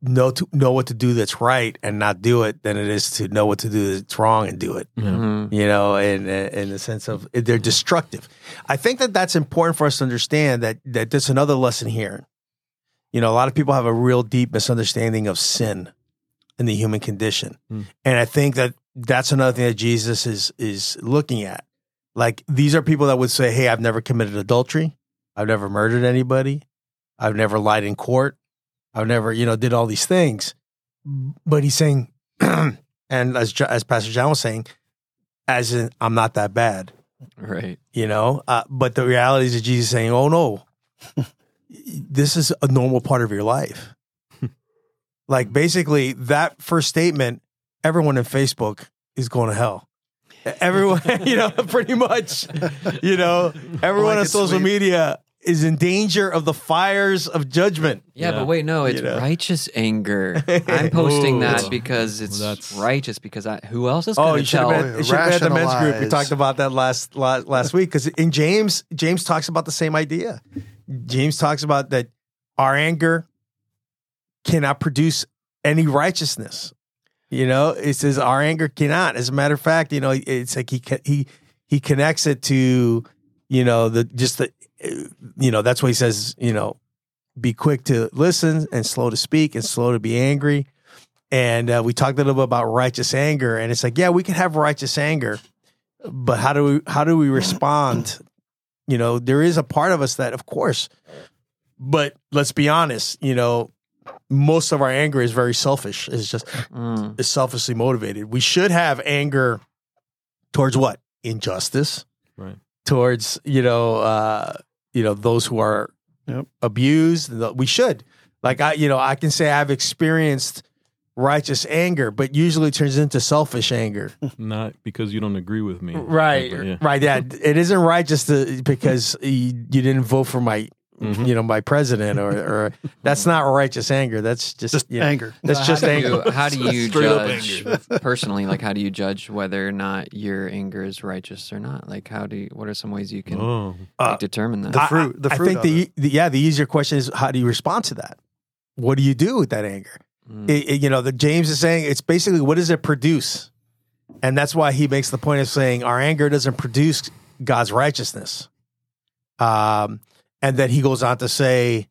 know to know what to do that's right and not do it than it is to know what to do that's wrong and do it. Mhm. You know, in in the sense of they're destructive. I think that that's important for us to understand that that there's another lesson here. You know, a lot of people have a real deep misunderstanding of sin in the human condition, Mm. and I think that that's another thing that Jesus is is looking at. Like these are people that would say, "Hey, I've never committed adultery, I've never murdered anybody, I've never lied in court, I've never, you know, did all these things." But he's saying, [CLEARS THROAT] and as as Pastor John was saying, as in, I'm not that bad, Right. you know. Uh, but the reality is that Jesus saying, "Oh no, [LAUGHS] this is a normal part of your life." [LAUGHS] like basically, that first statement, everyone in Facebook is going to hell. Everyone, [LAUGHS] you know, pretty much, you know, everyone on social sweep. media is in danger of the fires of judgment. Yeah, Yeah. but wait, no, it's You know? righteous anger. [LAUGHS] I'm posting Ooh. that because it's That's- righteous. Because I, who else is going Oh, to you should tell? have been, you should have been the men's group. We talked about that last last, last week because in James, James talks about the same idea. James talks about that our anger cannot produce any righteousness. You know, it says our anger cannot. As a matter of fact, you know, it's like he he he connects it to you know the just the you know that's why he says you know be quick to listen and slow to speak and slow to be angry. And uh, we talked a little bit about righteous anger, and it's like, yeah, we can have righteous anger, but how do we how do we respond? You know, there is a part of us that, of course, but let's be honest. You know, most of our anger is very selfish. It's just Mm, is selfishly motivated. We should have anger towards what injustice, Right. Towards you know, uh, you know those who are Yep. abused. We should like I, you know, I can say I've experienced righteous anger, but usually turns into selfish anger. [LAUGHS] Not because you don't agree with me. Right, But, yeah. right. Yeah, [LAUGHS] it isn't righteous to, because you, you didn't vote for my, Mhm. you know, my president, or, or that's not righteous anger. That's just, Just you know, anger. That's How just do anger. you- how do you judge [LAUGHS] personally? Like, how do you judge whether or not your anger is righteous or not? Like, how do you? What are some ways you can Oh, like, Uh, determine that? The fruit- the fruit I, think the, the yeah, the easier question is how do you respond to that? What do you do with that anger? Mm. It- it- you know, the James is saying it's basically what does it produce, and that's why he makes the point of saying our anger doesn't produce God's righteousness. Um, and then he goes on to say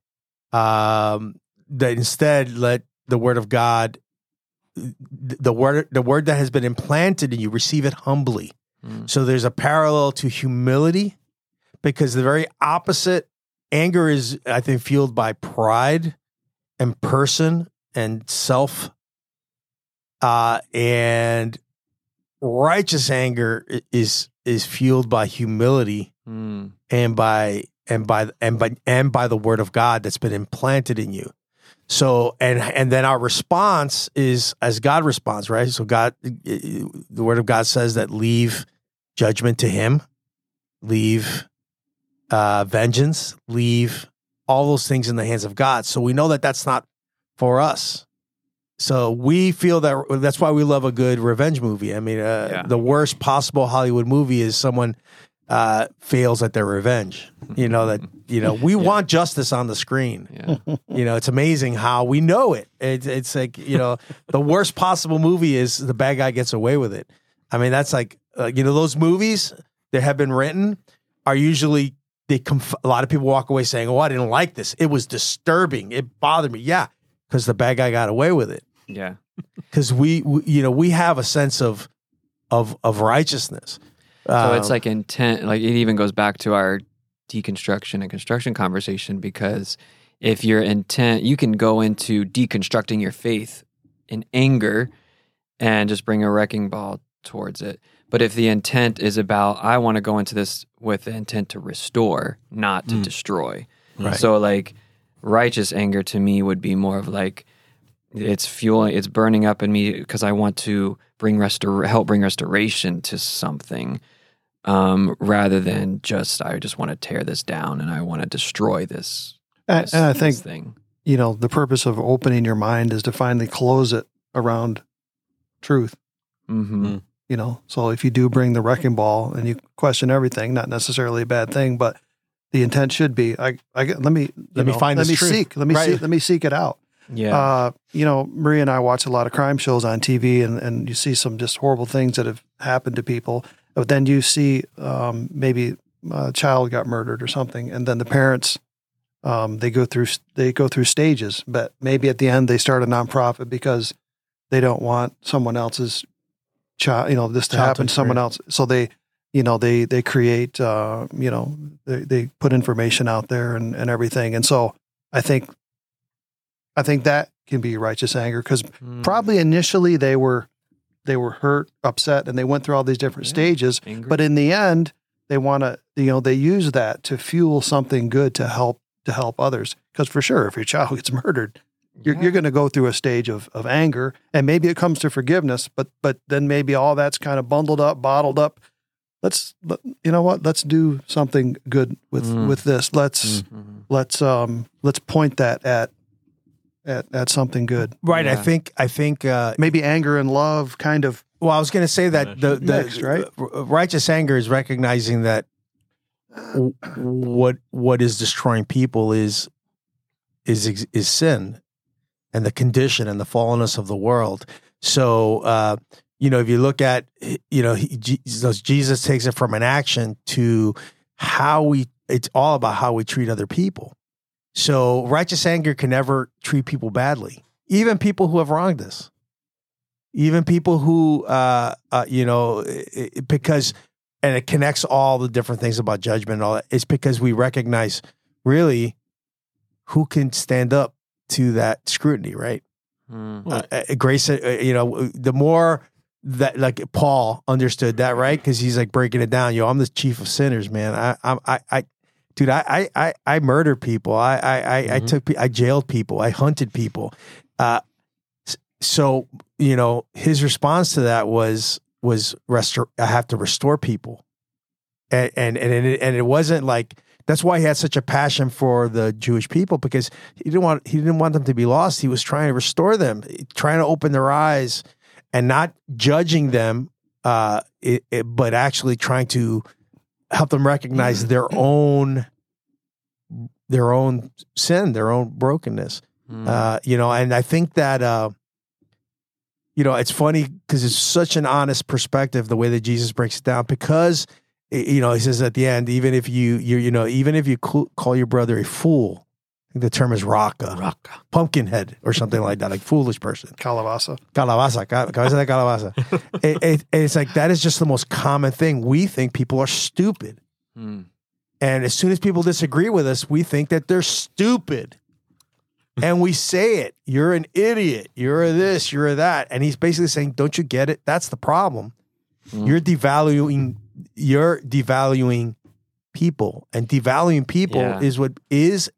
um, that instead let the word of God, the word, the word that has been implanted in you, receive it humbly. Mm. So there's a parallel to humility because the very opposite anger is, I think, fueled by pride and person and self. Uh, and righteous anger is is fueled by humility Mm. and by and by and by and by the word of God that's been implanted in you. So and and then our response is as God responds, right? So God, the word of God says that leave judgment to Him, leave uh, vengeance, leave all those things in the hands of God. So we know that that's not for us. So we feel that that's why we love a good revenge movie. I mean, uh, Yeah. the worst possible Hollywood movie is someone uh, fails at their revenge. You know that you know we [LAUGHS] want justice on the screen. Yeah. You know, it's amazing how we know it. It's, it's like you know the worst possible movie is the bad guy gets away with it. I mean, that's like uh, you know those movies that have been written are usually they conf- a lot of people walk away saying, "Oh, I didn't like this. It was disturbing. It bothered me." Yeah, because the bad guy got away with it. Yeah. [LAUGHS] Because we, we, you know, we have a sense of of of righteousness. So it's Um, like intent. Like it even goes back to our deconstruction and construction conversation because if your intent, you can go into deconstructing your faith in anger and just bring a wrecking ball towards it. But if the intent is about, I want to go into this with the intent to restore, not to Mm. destroy. Right. So like righteous anger to me would be more of like it's fueling, it's burning up in me because I want to bring restor help bring restoration to something, um, rather than just I just want to tear this down and I want to destroy this. And, this- and I this think thing. you know the purpose of opening your mind is to finally close it around truth. hmm You know, so if you do bring the wrecking ball and you question everything, not necessarily a bad thing, but the intent should be. I, I let me you Let me know, find Let this me truth. seek. Let me Right. seek. Let me seek it out. Yeah. Uh, you know, Maria and I watch a lot of crime shows on TV, and, and you see some just horrible things that have happened to people. But then you see um, maybe a child got murdered or something, and then the parents um, they go through they go through stages. But maybe at the end they start a nonprofit because they don't want someone else's child, you know, this to Child happen to someone else. So they, you know, they they create, uh, you know, they, they put information out there and, and everything. And so I think, I think that can be righteous anger because Mm. probably initially they were they were hurt, upset, and they went through all these different Yeah. stages. Angry. But in the end, they want to, you know, they use that to fuel something good to help to help others. Because for sure, if your child [LAUGHS] gets murdered, you're, you're going to go through a stage of, of anger and maybe it comes to forgiveness but but then maybe all that's kind of bundled up bottled up let's you know what let's do something good with Mm. with this let's Mhm. let's um let's point that at at at something good Right. I think I think uh, maybe anger and love kind of Well, I was going to say that the, the Next, right? righteous anger is recognizing that what what is destroying people is is is sin and the condition and the fallenness of the world. So, uh, you know, if you look at you know, he, Jesus, Jesus takes it from an action to how we. It's all about how we treat other people. So, righteous anger can never treat people badly, even people who have wronged us. Even people who uh, uh you know i- i- because and it connects all the different things about judgment and all that it's because we recognize really who can stand up to that scrutiny right? Mm. uh, uh, grace uh, you know the more that like paul understood that right? Because he's like breaking it down. Yo i'm the chief of sinners man. I i i dude i i i, I murdered people i i i, I Mhm. took i jailed people i hunted people uh so you know his response to that was was restore i have to restore people and and and it, and it wasn't like that's why he had such a passion for the Jewish people because he didn't want he didn't want them to be lost. He was trying to restore them, trying to open their eyes, and not judging them, uh, it, it- but actually trying to help them recognize their own their own sin, their own brokenness. Mm. Uh, you know, and I think that uh, you know it's funny because it's such an honest perspective the way that Jesus breaks it down because you know he says at the end even if you you you know even if you call your brother a fool the term is raka Raka. pumpkin head or something like that like foolish person calabasa calabaza ca- cabeza de calabaza [LAUGHS] it, it, it's like that is just the most common thing we think people are stupid Mm. and as soon as people disagree with us, we think that they're stupid. and we say it. You're an idiot. You're a this, you're a that. And he's basically saying, Don't you get it? That's the problem. Mm. You're devaluing you're devaluing people. And devaluing people Yeah. is what is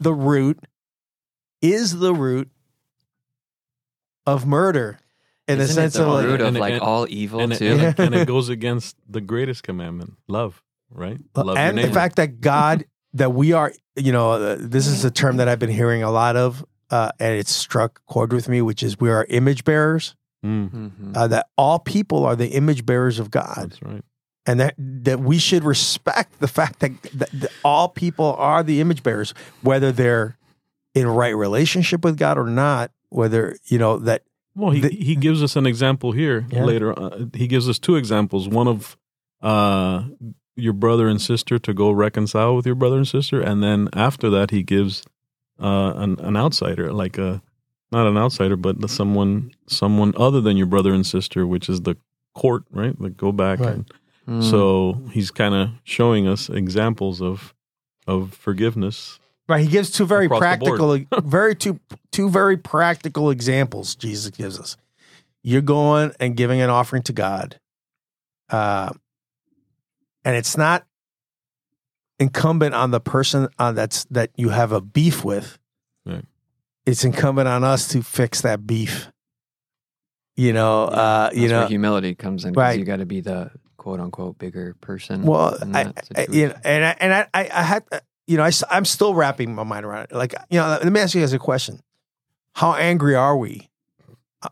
the root, is the root of murder. In the Isn't sense it the of like root of And- like and- all evil and, it, too. and, it, [LAUGHS] and it goes against the greatest commandment, love, right? Love your and the fact that God, [LAUGHS] that we are, you know, uh, this is a term that I've been hearing a lot of, uh, and it struck chord with me, which is we are image bearers. Mm, Mhm. Uh, that all people are the image bearers of God, that's right. And that that we should respect the fact that, that, that all people are the image bearers, whether they're in right relationship with God or not. Whether you know that Well, he, The- he gives us an example here Yeah. later. Uh, he gives us two examples. One of uh, your brother and sister to go reconcile with your brother and sister, and then after that, he gives uh, an, an outsider, like a not an outsider, but someone someone other than your brother and sister, which is the court, right? Like go back. Right. And, Mm. So he's kind of showing us examples of of forgiveness. Right, he gives two very Across the board. practical, very two two very practical examples. Jesus gives us. You're going and giving an offering to God, uh, and it's not incumbent on the person on that's that you have a beef with. Right. It's incumbent on us to fix that beef. You know, uh, you know, humility comes in. Right. You got to be the quote unquote bigger person. Well, I, I, you know, and I, and I, I, I had, you know, I, am still wrapping my mind around it. Like, you know, let me ask you guys a question: How angry are we?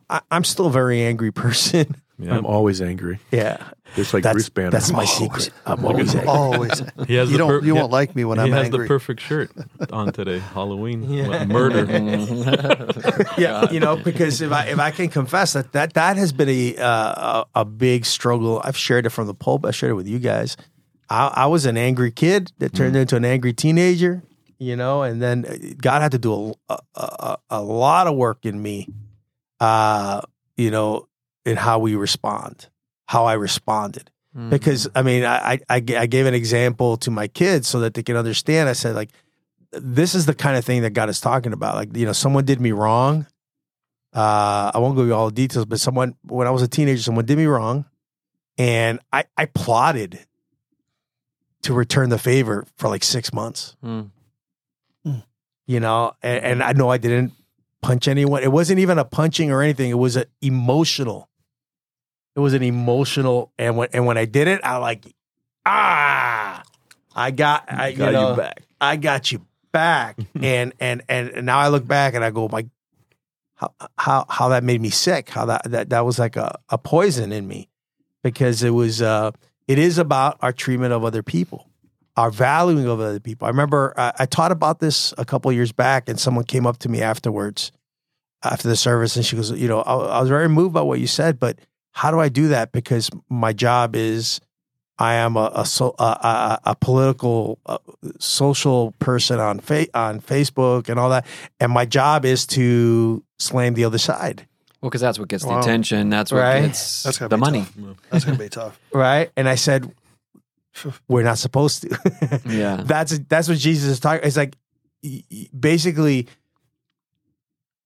I, I'm still a very angry [LAUGHS] person, Yeah. I'm always angry. Yeah, Just like that's Bruce Banner. that's [LAUGHS] I'm my secret. I'm always angry. Always. [LAUGHS] He has you don't. per- you he- won't like me when he I'm has angry. the perfect shirt on today, Halloween Yeah. Murder. [LAUGHS] yeah, you know, because if I if I can confess that that that has been a uh, a, a big struggle. I've shared it from the pulpit. I shared it with you guys. I, I was an angry kid that turned into an angry teenager. You know, and then God had to do a a, a, a lot of work in me. Uh, you know, in how we respond, how I responded Mm-hmm. because I mean, I, I I I gave an example to my kids so that they can understand. I said like, this is the kind of thing that God is talking about. Like, you know, someone did me wrong. Uh, I won't go into all the details, but someone when I was a teenager, someone did me wrong, and I I plotted to return the favor for like six months. Mm. You know, and, and I know I didn't punch anyone. It wasn't even a punching or anything. It was an emotional. It was an emotional, and when and when I did it, I like, ah, I got, I Got you know, you back. I got you back, [LAUGHS] and and and and now I look back and I go, my, how how how that made me sick. How that that that was like a a poison in me, because it was uh it is about our treatment of other people, our valuing of other people. I remember I, I taught about this a couple of years back, and someone came up to me afterwards, after the service, and she goes, you know, I, I was very moved by what you said, but how do I do that? Because my job is I am a a, a, a, a political uh, social person on fa- on Facebook and all that, and my job is to slam the other side, Well, because that's what gets the Wow. attention. That's what Right. gets That's the money. tough. That's gonna be tough. [LAUGHS] right? And I said, [SIGHS] we're not supposed to. [LAUGHS] Yeah. that's that's what Jesus is talking. It's like y- y- basically,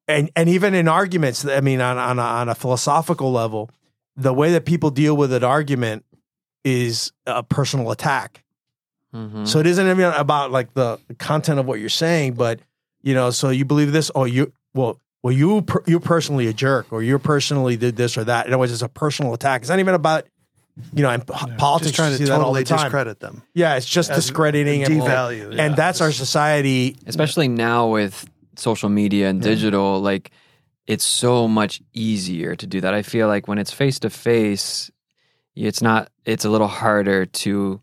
and and even in arguments, I mean, on on a, on a philosophical level, the way that people deal with an argument is a personal attack. Mhm. So it isn't even about like the content of what you're saying, but you know, so you believe this? Oh, you well, well, you per, you're personally a jerk, or you personally did this or that. In other words, it's a personal attack. It's not even about you know, in po- politics, Just trying to see that all totally the time. discredit them. Yeah, it's just As- discrediting and, devalue. and yeah. that's our society. especially now with social media and digital like it's so much easier to do that i feel like when it's face to face it's not it's a little harder to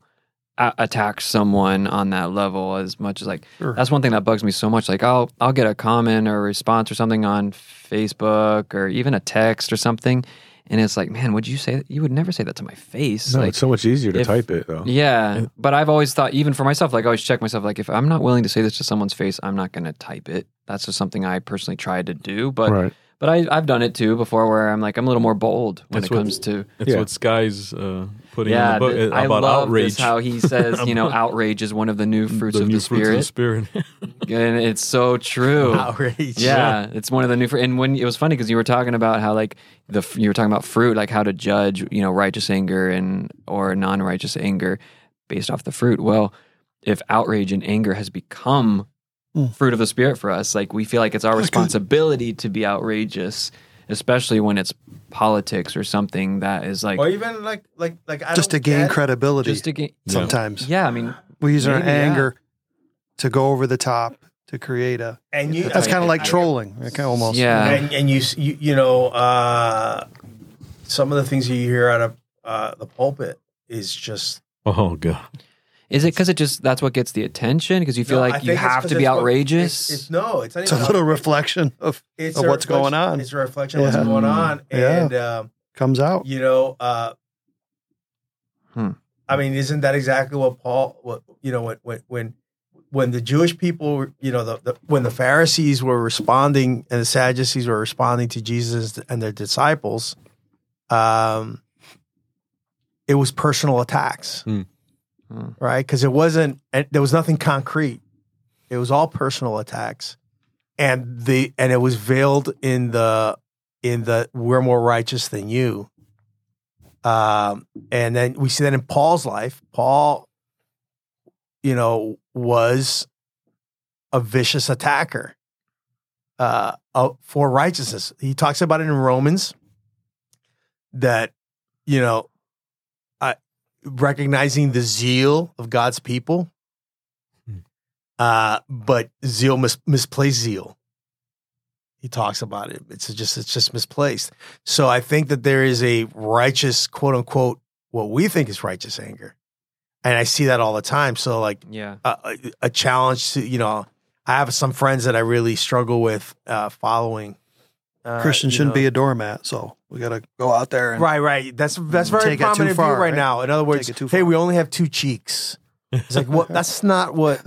a- attack someone on that level as much as like Sure. that's one thing that bugs me so much like i'll i'll get a comment or a response or something on facebook or even a text or something and it's like man would you say that you would never say that to my face No, like it's so much easier to if- type it though. yeah, but I've always thought, even for myself, like I always check myself, like if I'm not willing to say this to someone's face, I'm not going to type it. That's just something I personally tried to do, but right. but I, I've done it too before, where I'm like I'm a little more bold when That's it what- comes to It's Yeah. what Sky's uh, putting yeah. in the book th- uh, I about love outrage. this how he [LAUGHS] says, you know, outrage is one of the new fruits the of new the fruits spirit, of the spirit. [LAUGHS] [LAUGHS] and it's so true. Outrage. Yeah, it's one of the new. Fr- and when it was funny because you were talking about how like the you were talking about fruit, like how to judge, you know, righteous anger and or non-righteous anger based off the fruit. Well, if outrage and anger has become Mm. fruit of the spirit for us, like we feel like it's our responsibility to be outrageous, especially when it's politics or something that is like Or even like like like I just to gain get- credibility. just to get. sometimes Yeah, I mean, we use our maybe, yeah. anger to go over the top to create a. and you That's kind of like I- trolling. Like almost. Yeah. and and you you you know uh, some of the things you hear out of uh, the pulpit is just oh god. Is it because it just that's what gets the attention? Because you feel No, I like you think it's have 'cause to be it's what- outrageous. It's, it's no, it's not It's a even little reflection of it's of a what's going reflection- on. It's a reflection of what's going on, Yeah. and um, comes out. you know, uh, Hmm. I mean, isn't that exactly what Paul? What you know, when when when when the Jewish people, were- you know, the, the when the Pharisees were responding and the Sadducees were responding to Jesus and their disciples, um, it was personal attacks, Hmm. Hmm. right? Because it wasn't, there was nothing concrete. It was all personal attacks, and the and it was veiled in the in the we're more righteous than you. Um, and then we see that in Paul's life. Paul, you know, was a vicious attacker uh, uh, for righteousness. He talks about it in Romans that, you know, recognizing the zeal of God's people, Hmm. uh, but zeal mis- misplaced zeal. he talks about it. It's just it's just misplaced. So I think that there is a righteous quote unquote what we think is righteous anger, and I see that all the time. So like Yeah. a, a, a challenge to you know I have some friends that I really struggle with uh, following. Uh, Christians you shouldn't know. be a doormat, so we got to go out there and Right, right. That's that's very Take it too prominent far, view right, right? now. In other words, it too hey, we only have two cheeks. It's like, well, that's [LAUGHS] not what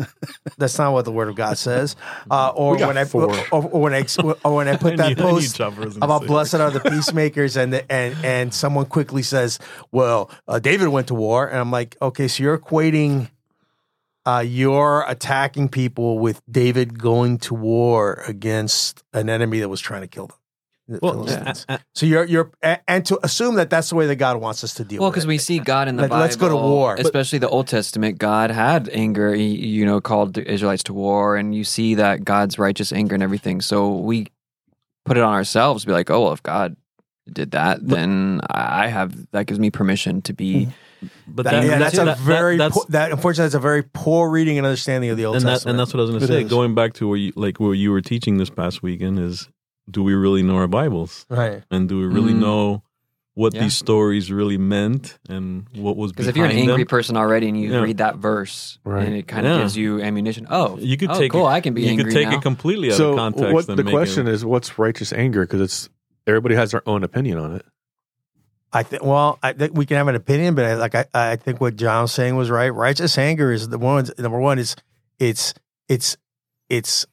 that's not what the Word of God says. Uh, or when I four. or, or when I or when I put [LAUGHS] that knew- post Chopper was gonna about say blessed are the [LAUGHS] peacemakers, and the, and and someone quickly says, "Well, uh, David went to war," and I'm like, okay, so you're equating. Uh, you're attacking people with David going to war against an enemy that was trying to kill them. The Well, Philistines. a- a- So you're you're and to assume that that's the way that God wants us to deal. Well, with because we see God in the Like, Bible. let's go to war. But- especially the Old Testament. God had anger. He, you know, called the Israelites to war, and you see that God's righteous anger and everything. So we put it on ourselves. Be like, oh, well, if God did that, then I have that gives me permission to be. Mm-hmm. but That- that, yeah, that's a that- very that's, poor, that. Unfortunately, that's a very poor reading and understanding of the Old and, that, Testament. and that's what I was going to say. is. Going back to where you like where you were teaching this past weekend is, do we really know our Bibles, right. and do we really Mm. know what Yeah. these stories really meant and what was Because if you're an angry them? person already and you Yeah. read that verse, Right. and it kind of Yeah. gives you ammunition. Oh, You could oh, take cool. it, I can be you angry could take now. it completely out so of context. what and the make question it, is what's righteous anger because it's everybody has their own opinion on it I think. Well, I think we can have an opinion, but I, like I, I think what John was saying was right. Righteous anger is the one. Number one is it's it's it's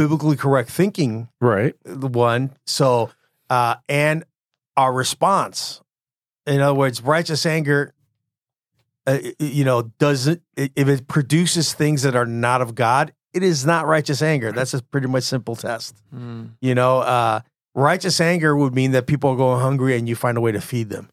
biblically correct thinking. right The one. So uh, and our response. In other words, righteous anger. Uh, you know, doesn't if it produces things that are not of God, it is not righteous anger. That's a pretty much simple test. Mm. You know, uh, righteous anger would mean that people are going hungry and you find a way to feed them.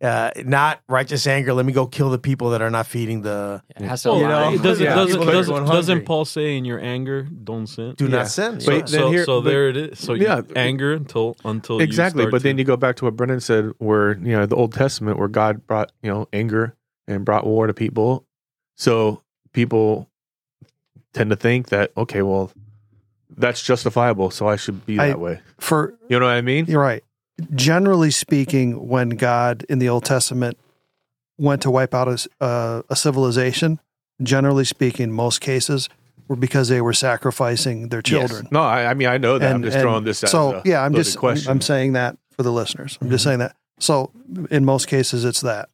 Uh, not righteous anger. Let me go kill the people that are not feeding the. It has to You know, doesn't Yeah. doesn't People that are doesn't, doesn't. Paul say in your anger don't sin? Do Yeah. not sin. So, But then so, here- so but- there it is. So Yeah. yeah, anger until until exactly You but start then you go back to what brendan said where you know the old testament where god brought you know anger and brought war to people so people tend to think that okay well that's justifiable so i should be I- that way for you know what i mean You're right. Generally speaking, when God in the Old Testament went to wipe out a, s- uh, a civilization, generally speaking, most cases were because they were sacrificing their children. no I, I mean i know that i'm just throwing this as So a yeah, I'm just question I'm saying that for the listeners. I'm just saying that. So in most cases, it's that.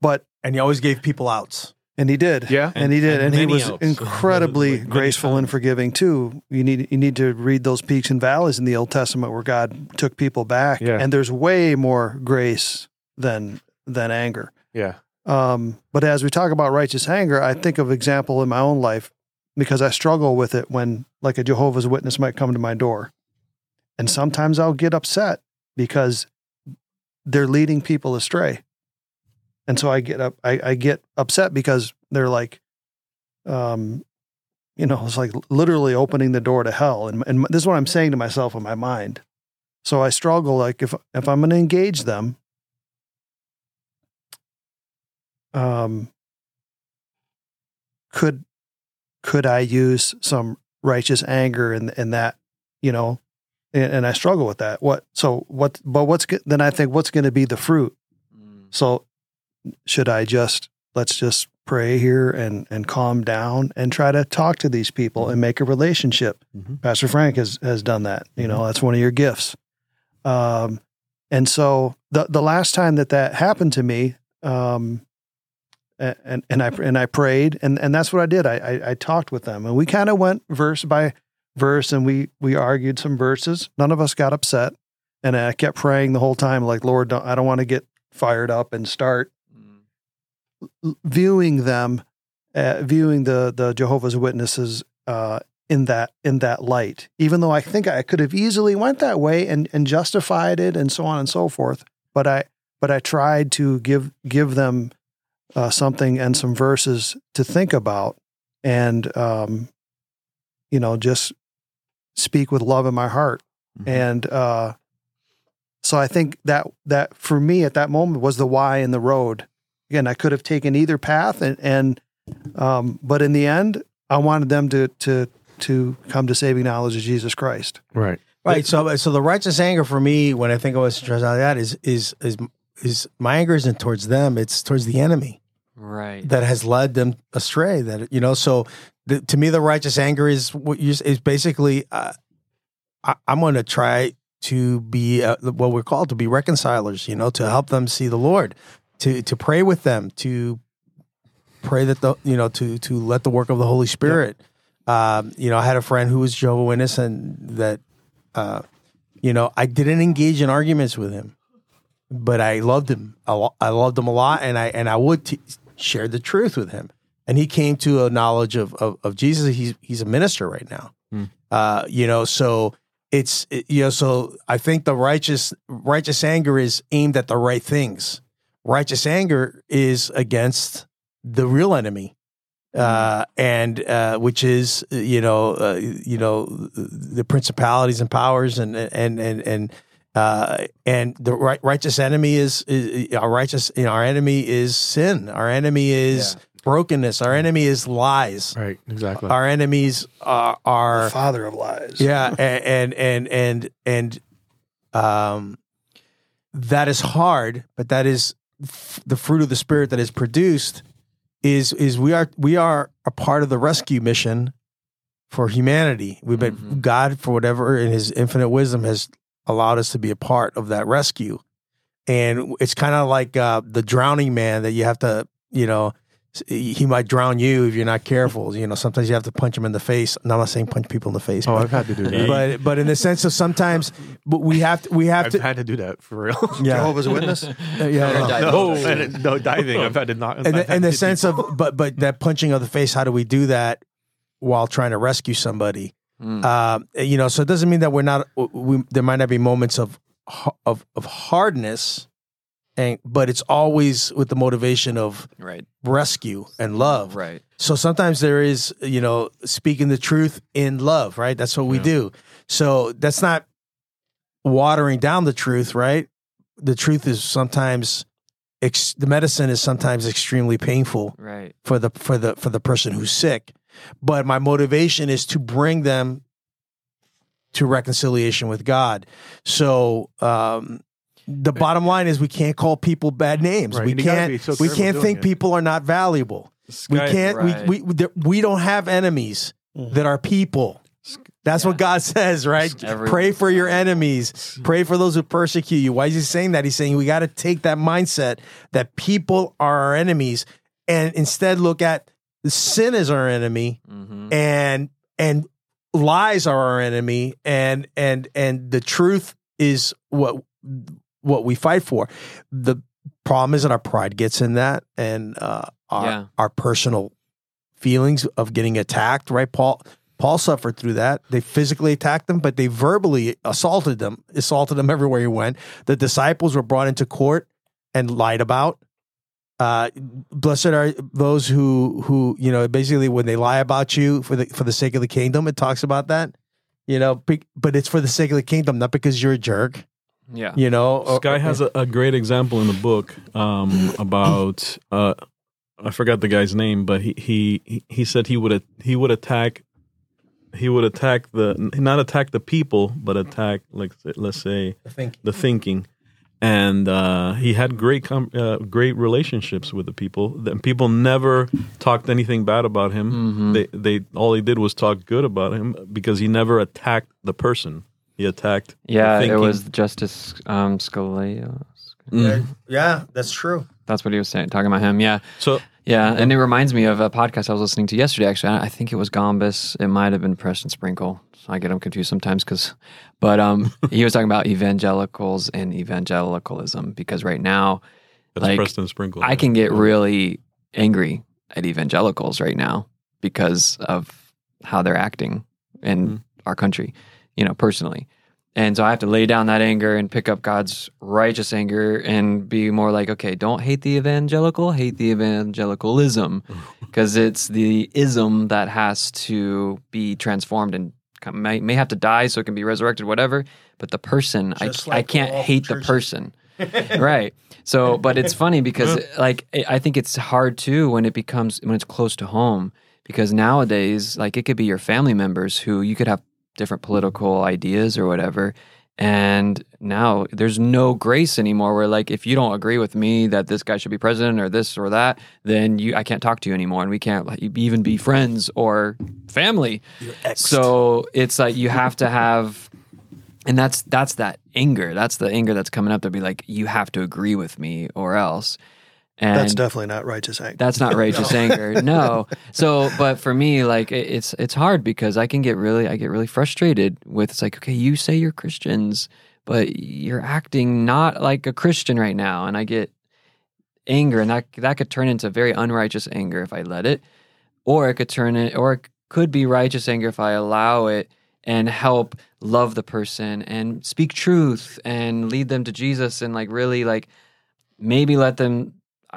But and he always gave people outs. And he did. yeah and, he did, and and, he was outs. incredibly Like many graceful and forgiving too. You need you need to read those peaks and valleys in the Old Testament where God took people back, Yeah. and there's way more grace than than anger. yeah Um, but as we talk about righteous anger, I think of example in my own life because I struggle with it when like a Jehovah's Witness might come to my door, and sometimes I'll get upset because they're leading people astray, and so I get up, I, I get upset because they're like, um, you know, it's like literally opening the door to hell, and and this is what I'm saying to myself in my mind. So I struggle like if if I'm going to engage them, um, could could I use some righteous anger in in that, you know, and, and I struggle with that. What so what? But what's then I think what's going to be the fruit? Mm. So should I just let's just pray here and and calm down and try to talk to these people and make a relationship? Mhm. Pastor Frank has has done that. You know, that's one of your gifts. Um, and so the the last time that that happened to me, um, and and I and I prayed, and and that's what I did. I I, I talked with them, and we kind of went verse by verse, and we we argued some verses. None of us got upset, and I kept praying the whole time, like Lord, don't, I don't want to get fired up and start. Viewing them, uh, viewing the the Jehovah's Witnesses uh, in that in that light. Even though I think I could have easily went that way and and justified it and so on and so forth, but I but I tried to give give them uh, something and some verses to think about, and um, you know just speak with love in my heart Mhm. and uh, so I think that that for me at that moment was the why in the road. Again, I could have taken either path, and and um, but in the end, I wanted them to to to come to saving knowledge of Jesus Christ. Right. Right. So, so the righteous anger for me, when I think of a situation like that, is is is is my anger isn't towards them; it's towards the enemy Right. that has led them astray. That you know, so the, to me, the righteous anger is what you is basically. Uh, I, I'm going to try to be uh, what we're called to be reconcilers. You know, to help them see the Lord, to to pray with them, to pray that the you know to to let the work of the Holy Spirit. Um, you know, I had a friend who was Jehovah Witness, and that uh, you know, I didn't engage in arguments with him, but I loved him. I, lo- I loved him a lot, and I and I would t- share the truth with him. And he came to a knowledge of of, of Jesus. He's he's a minister right now. Uh, you know, so it's it- you know, so I think the righteous righteous anger is aimed at the right things. Righteous anger is against the real enemy uh, and uh, which is uh, you know uh, you know the principalities and powers and and and and uh, and the right, righteous enemy is, is our righteous you know, our enemy is sin our enemy is brokenness our enemy is lies Right. Exactly. our enemies are, are The father of lies. yeah, [LAUGHS] a- and and and and um, that is hard, but that is the fruit of the spirit that is produced. Is is we are we are a part of the rescue mission for humanity. We've been Mhm. God for whatever in His infinite wisdom has allowed us to be a part of that rescue, and it's kind of like uh, the drowning man that you have to you know he might drown you if you're not careful. You know, sometimes you have to punch him in the face. And I'm not saying punch people in the face, oh, but, I've had to do that. but but in the sense of sometimes but we have to we have I've to had to do that for real. [LAUGHS] yeah Jehovah's Witness. [LAUGHS] Uh, yeah no. Dive- no, and- no diving. I've had to not. in the, in the sense of but but that punching of the face. How do we do that while trying to rescue somebody? Mm. Um, you know, so it doesn't mean that we're not. We, there might not be moments of of of hardness, and but it's always with the motivation of right. rescue and love. Right. So sometimes there is, you know, speaking the truth in love, right? That's what we Yeah. do. So that's not watering down the truth, right? The truth is sometimes ex- the medicine is sometimes extremely painful Right. for the for the for the person who's sick. But my motivation is to bring them to reconciliation with God. So um the bottom line is we can't call people bad names. Right, We and can't so we can't think it. people are not valuable. We can't. Right. We we we don't have enemies that are people. That's what God [LAUGHS] says, right? Pray for your enemies. Pray for those who persecute you. Why is he saying that? He's saying we got to take that mindset that people are our enemies, and instead look at sin as our enemy, Mm-hmm. and and lies are our enemy, and and and the truth is what what we fight for. The problem is that our pride gets in that, and uh, our Yeah. our personal feelings of getting attacked. Right, Paul. Paul suffered through that. They physically attacked them, but they verbally assaulted them, assaulted them [LAUGHS] everywhere he went. The disciples were brought into court and lied about. Uh, blessed are those who who you know basically when they lie about you for the for the sake of the kingdom. It talks about that, you know, but it's for the sake of the kingdom, not because you're a jerk. Yeah. You know, or- Sky has a, a great example in the book um, [CLEARS THROAT] about uh, I forgot the guy's name, but he he he said he would he would attack he would attack the not attack the people, but attack like let's say I think the thinking. And uh, he had great com- uh, great relationships with the people. The people never talked anything bad about him. Mhm. They they all he did was talk good about him because he never attacked the person. He attacked. Yeah, it was Justice um, Scalia. Mm. yeah, that's true. That's what he was saying, talking about him. Yeah, So yeah, and it reminds me of a podcast I was listening to yesterday. Actually, I I think it was Gombis. It might have been Preston Sprinkle. I get them confused sometimes because, but um, [LAUGHS] he was talking about evangelicals and evangelicalism because right now that's Like, Preston Sprinkle. I can get really angry at evangelicals right now because of how they're acting in Mhm. our country, you know, personally. And so I have to lay down that anger and pick up God's righteous anger and be more like, okay, don't hate the evangelical, hate the evangelicalism, [LAUGHS] because it's the ism that has to be transformed and may, may have to die so it can be resurrected, whatever. But the person, I, Just I like can't hate the person. [LAUGHS] right. So, but it's funny [LAUGHS] because like I think it's hard too when it becomes when it's close to home because nowadays like it could be your family members who you could have different political ideas or whatever. And now there's no grace anymore where like if you don't agree with me that this guy should be president or this or that then you I can't talk to you anymore. And we can't like, even be friends or family. So it's like you have to have and that's that's that anger. That's the anger that's coming up to be like you have to agree with me or else and That's definitely not righteous anger. that's not [LAUGHS] righteous anger. No. So, but for me, like it- it's it's hard because I can get really I get really frustrated with it's like okay, you say you're Christians, but you're acting not like a Christian right now, and I get anger, and that that could turn into very unrighteous anger if I let it, or it could turn it, or it could be righteous anger if I allow it and help love the person and speak truth and lead them to Jesus and like really like maybe let them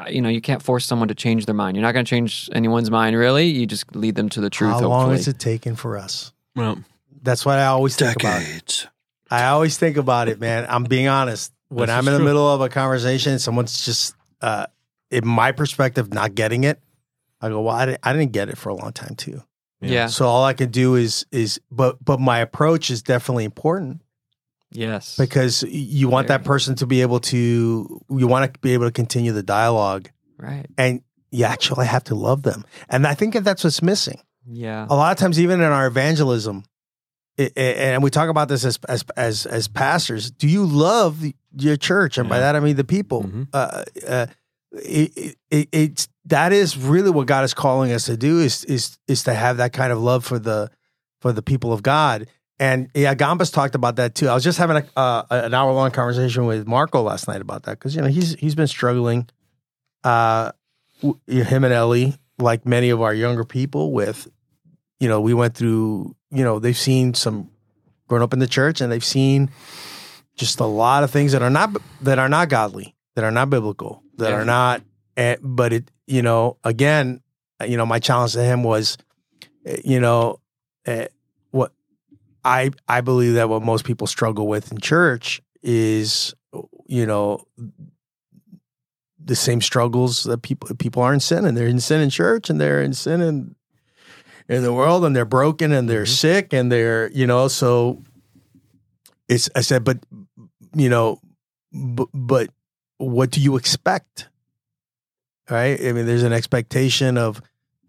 you know you can't force someone to change their mind you're not going to change anyone's mind really you just lead them to the truth How long hopefully. is it taking for us? Well, That's what I always think about. Decades. I always think about it, man. I'm being honest. When This I'm is in the true. middle of a conversation, someone's just, uh, in my perspective, not getting it. I go, well, I didn't, I didn't get it for a long time too. yeah So all I can do is is, but but my approach is definitely important yes. Because you want that person to be able to, you want to be able to continue the dialogue, right. and you actually have to love them. And I think that that's what's missing. yeah. A lot of times even in our evangelism it, it- and we talk about this as as as as pastors do you love the- your church? And by that i mean the people. Mhm. uh, uh, it, it, it's that is really what god is calling us to do is is is to have that kind of love for the for the people of god and yeah Gombis talked about that too i was just having a, uh, an hour long conversation with marco last night about that because you know he's he's been struggling uh w- him and ellie like many of our younger people with you know, we went through, you know, they've seen some grown up in the church and they've seen just a lot of things that are not that are not godly, that are not biblical, that Yeah. are not eh, but it, you know, again, you know, my challenge to him was eh, you know, eh, I I believe that what most people struggle with in church is you know the same struggles that people people are in sin and they're in sin in church and they're in sin in in the world and they're broken and they're sick and they're you know so it's i said but you know but, but what do you expect? Right? I mean there's an expectation of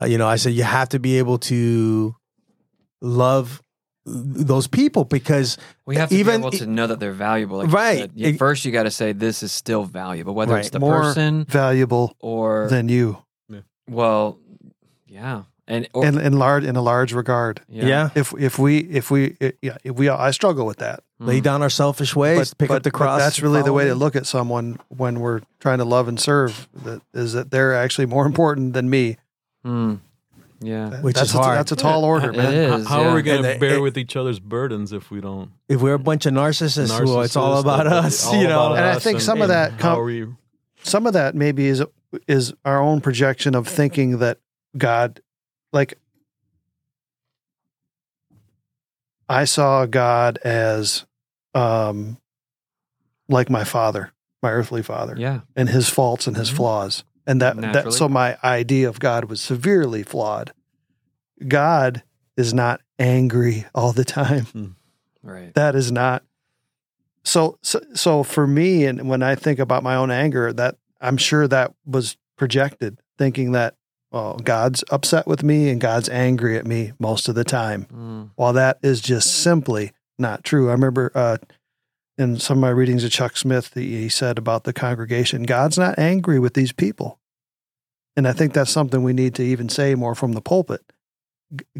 uh, you know i said you have to be able to love those people because we have to even- be able to know that they're valuable like Right. You- It- first you got to say this is still valuable whether it's the More person valuable or than you well yeah and or, in, in large in a large regard. yeah, If if we if we it, yeah if we I struggle with that. lay down our selfish ways pick up the cross that's really the way to look at someone when we're trying to love and serve. That is that they're actually more [LAUGHS] important than me. Mm. Yeah Which that's is a, hard. that's a tall order, man. is, how yeah. are we going to bear it- with each other's burdens if we don't? if we're a bunch of narcissists, who it's all about us, all [LAUGHS] you know. And I us think some of that how com- are we Some of that maybe is is our own projection of thinking that God, like, I saw God as, um, like my father, my earthly father. yeah and his faults and his Mhm. flaws. And that, that so my idea of God was severely flawed. God is not angry all the time. right That is not so so so for me and when I think about my own anger that I'm sure that was projected thinking that well God's upset with me and God's angry at me most of the time. Mm. While that is just simply not true. I remember uh, in some of my readings of Chuck Smith, he, he said about the congregation, God's not angry with these people. And I think that's something we need to even say more from the pulpit.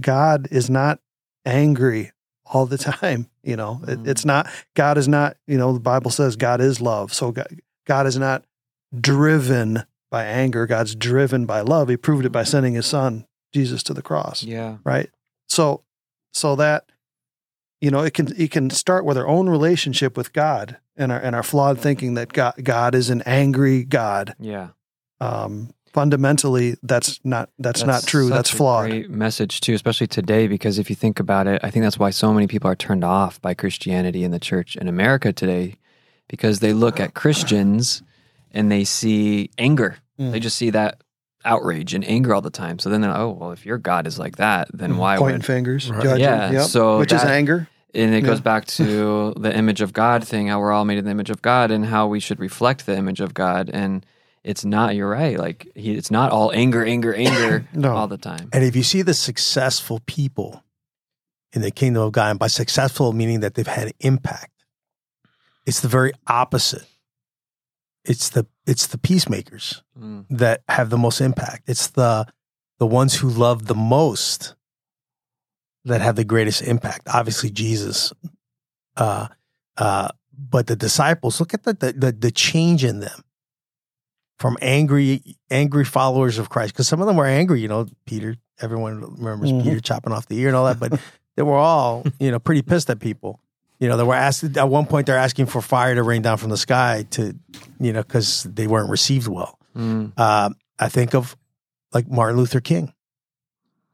God is not angry all the [LAUGHS] time. You know, it, Mm. it's not, God is not, you know, the Bible says God is love. So God, God is not driven by anger. God's driven by love. He proved it by sending his son, Jesus, to the cross yeah right so so that you know it can it can start with our own relationship with god and our and our flawed thinking that god god is an angry god yeah um fundamentally that's not that's, not true such that's a flawed Great message too, especially today, because if you think about it, I think that's why so many people are turned off by Christianity in the church in America today, because they look at Christians and they see anger. Mm. They just see that outrage and anger all the time. So then they're like, oh well, if your God is like that, then why Pointing would fingers, Right. judging. Yeah, yep. so which is anger. And it goes back to [LAUGHS] the image of God thing, how we're all made in the image of God and how we should reflect the image of God. And it's not, you're right. Like he, it's not all anger, anger, [COUGHS] anger No. all the time. And if you see the successful people in the kingdom of God, and by successful meaning that they've had impact, it's the very opposite. It's the it's the peacemakers Mm. that have the most impact. It's the the ones who love the most that have the greatest impact. Obviously, Jesus, uh, uh, but the disciples. Look at the, the the the change in them from angry angry followers of Christ because some of them were angry. You know, Peter. Everyone remembers Mhm. Peter chopping off the ear and all that, but they were all you know pretty pissed at people. You know, they were asked at one point. They're asking for fire to rain down from the sky to, you know, because they weren't received well. Mm. Uh, I think of like Martin Luther King.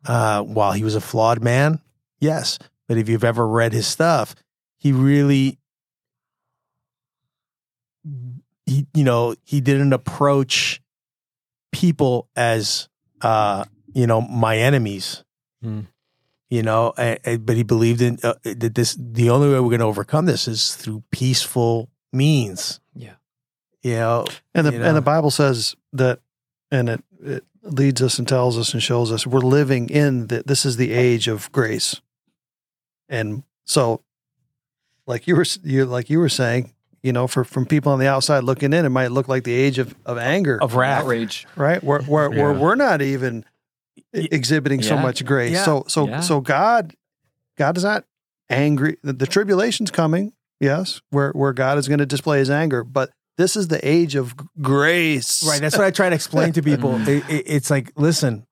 Uh, while he was a flawed man, yes, but if you've ever read his stuff, he really, he you know, he didn't approach people as uh, you know my enemies. Hmm. You know, a- a- but he believed in uh, that this. The only way we're going to overcome this is through peaceful means. Yeah. You know, And the you and the. Bible says that, and it, it leads us and tells us and shows us we're living in that this is the age of grace, and so, like you were you like you were saying, you know, for from people on the outside looking in, it might look like the age of of anger, of wrath. Outrage. right? Where where where Yeah. we're not even exhibiting so much grace. Yeah. So so Yeah. so God, God is not angry. The, the tribulation's coming. Yes, where where God is going to display His anger, but this is the age of grace. Right. That's what I try to explain to people. [LAUGHS] It- it- it's like, listen,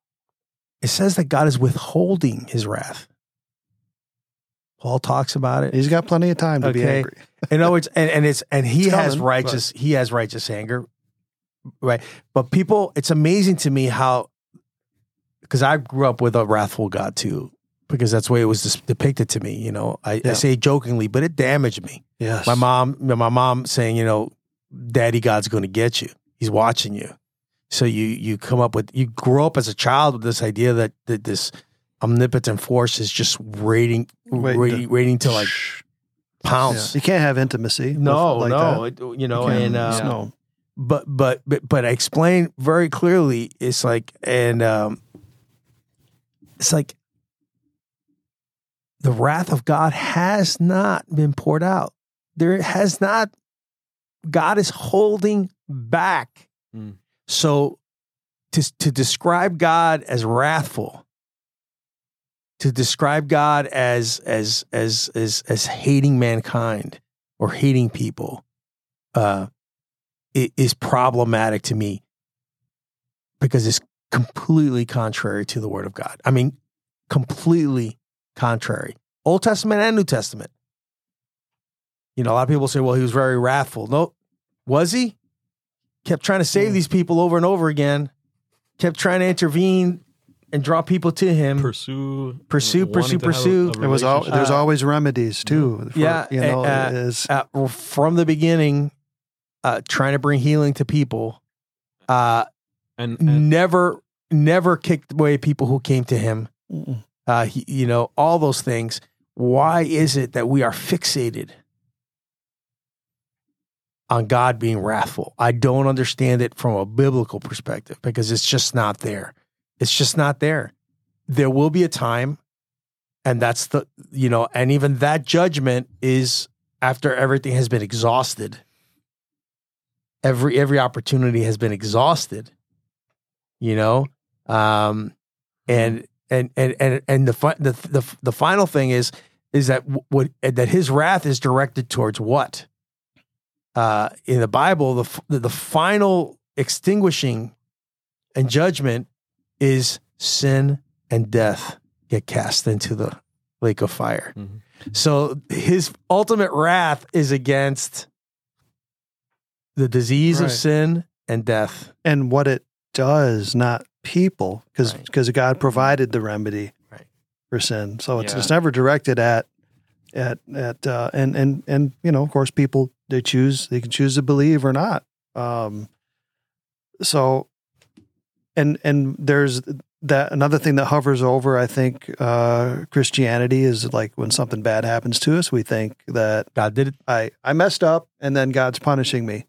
it says that God is withholding his wrath. Paul talks about it. He's got plenty of time to be angry. [LAUGHS] In other words, and, and it's and he It's has coming, righteous he has righteous anger, right? But people, it's amazing to me how because I grew up with a wrathful God too, because that's the way it was depicted to me. You know, I, I say jokingly, but it damaged me. Yes. My mom, my mom saying, you know, Daddy God's going to get you. He's watching you. So you you come up with you grow up as a child with this idea that, that this omnipotent force is just rating Waiting rating, to- like Yeah. pounce. You can't have intimacy. with- No, like no, it- you know, You and uh, no. but but but but I explained very clearly. It's like and um, it's like the wrath of God has not been poured out. There has not. God is holding back. Mm. So to to describe God as wrathful, to describe God as as as as as hating mankind or hating people, uh, it is problematic to me because it's completely contrary to the word of God. I mean, completely contrary. Old Testament and New Testament. You know, a lot of people say, well, he was very wrathful. No, was he? Kept trying to save these people over and over again, kept trying to intervene and draw people to him. Pursue, Pursue, wanting pursue, a- pursue. a It was all. There's Uh, always remedies too. for- yeah, you know, uh, it is uh, from the beginning, uh, trying to bring healing to people. Uh, and, and never, never kicked away people who came to him. Uh, he, you know, all those things. Why is it that we are fixated on God being wrathful? I don't understand it from a biblical perspective because it's just not there. It's just not there. There will be a time, and that's the, you know, and even that judgment is after everything has been exhausted. Every every opportunity has been exhausted, you know, um, and and and and and the fi- the the the final thing is is that what that his wrath is directed towards what uh in the bible the the, the final extinguishing and judgment is sin and death get cast into the lake of fire Mhm. so his ultimate wrath is against the disease of sin and death and what it does, not people, because Right. because God provided the remedy Right. for sin. So it's Yeah. it's never directed at at at uh, and and and you know, of course, people they choose they can choose to believe or not. Um, so and and there's that another thing that hovers over. I think uh, Christianity is like when something bad happens to us, we think that God did it. I I messed up and then God's punishing me.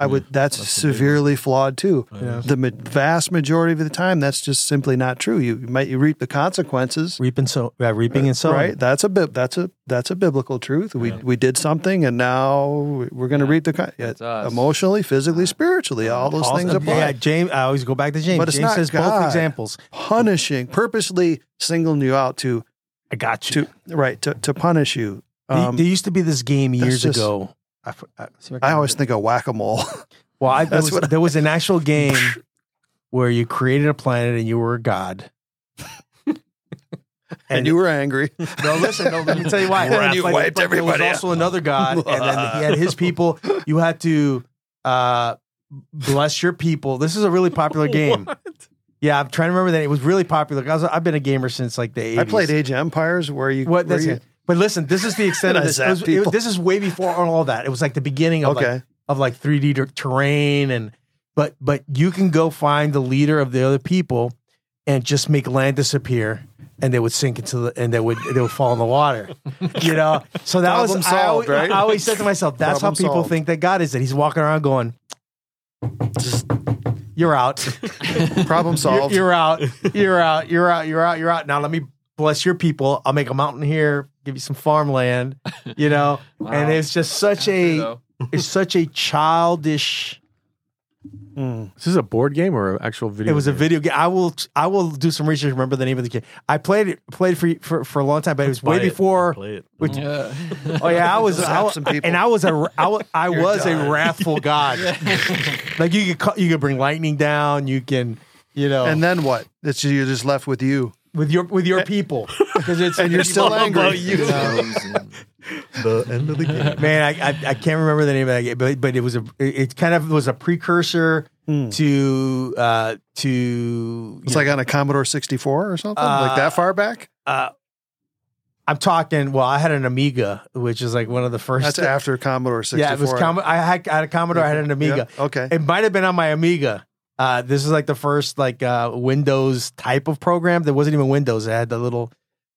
I would. That's, that's severely flawed too. Yeah. The ma- vast majority of the time, that's just simply not true. You might you reap the consequences. Reaping so yeah, reaping and sowing. Right. That's a bib. That's a that's a biblical truth. We we did something, and now we're going to reap the con- yeah, us. emotionally, physically, spiritually. All those Also- things apply. Yeah, James. I always go back to James. But it's James not says both examples. Punishing, purposely singling you out to I got you. to right to to punish you. There- Um, there used to be this game years just- ago. I, I- I always think of whack a mole. [LAUGHS] Well, I, [LAUGHS] there, was, I- there was an actual game [LAUGHS] where you created a planet and you were a god. and you were angry. no, listen. No, let me tell you why. And you But- wiped but everybody There was also another god, and then he had his people. You had to uh, bless your people. This is a really popular game. Yeah, I'm trying to remember that it was really popular. I was, I've been a gamer since like the 80s. I played Age of Empires where you. What? where That's you it. But listen, this is the extent of I this. It was- it- this is way before all that. It was like the beginning of Okay. like of like 3D ter- terrain and but but you can go find the leader of the other people and just make land disappear and they would sink into the and they would they would fall in the water. [LAUGHS] You know? So that was I solved, always, right? I always said to myself, that's Problem how people solved. think that God is that he's walking around going just you're out. problem [LAUGHS] You're, solved. you're out. You're out. You're out. You're out. You're out. Now let me bless your people. I'll make a mountain here, give you some farmland, you know. [LAUGHS] And it's just such a it's such a childish Mm. Is a board game or an actual video? it was a video game. I will I will do some research, remember the name of the game. I played it played for for, for a long time, but it was way it. before Play it. which- Yeah. Oh yeah, I was, [LAUGHS] I was some people. and I was a I was, I was a wrathful [LAUGHS] god. like you could you could bring lightning down, you can you know And then what? It's you're just left with you. With your with your people because it's [LAUGHS] And you're still all angry. about you. The end of the game. Man, I, I I can't remember the name of that game, but but it was a it it kind of was a precursor Hmm. to uh to It's you like on a Commodore 64 or something, like Uh, that far back. uh, I'm talking. Well, I had an Amiga, which is like one of the first. That's after Commodore 64. yeah, it was. Com- I had I had a Commodore. I had an Amiga. Yeah, Okay. It might have been on my Amiga. Uh, this is like the first like uh, Windows type of program. There wasn't even Windows. It had the little,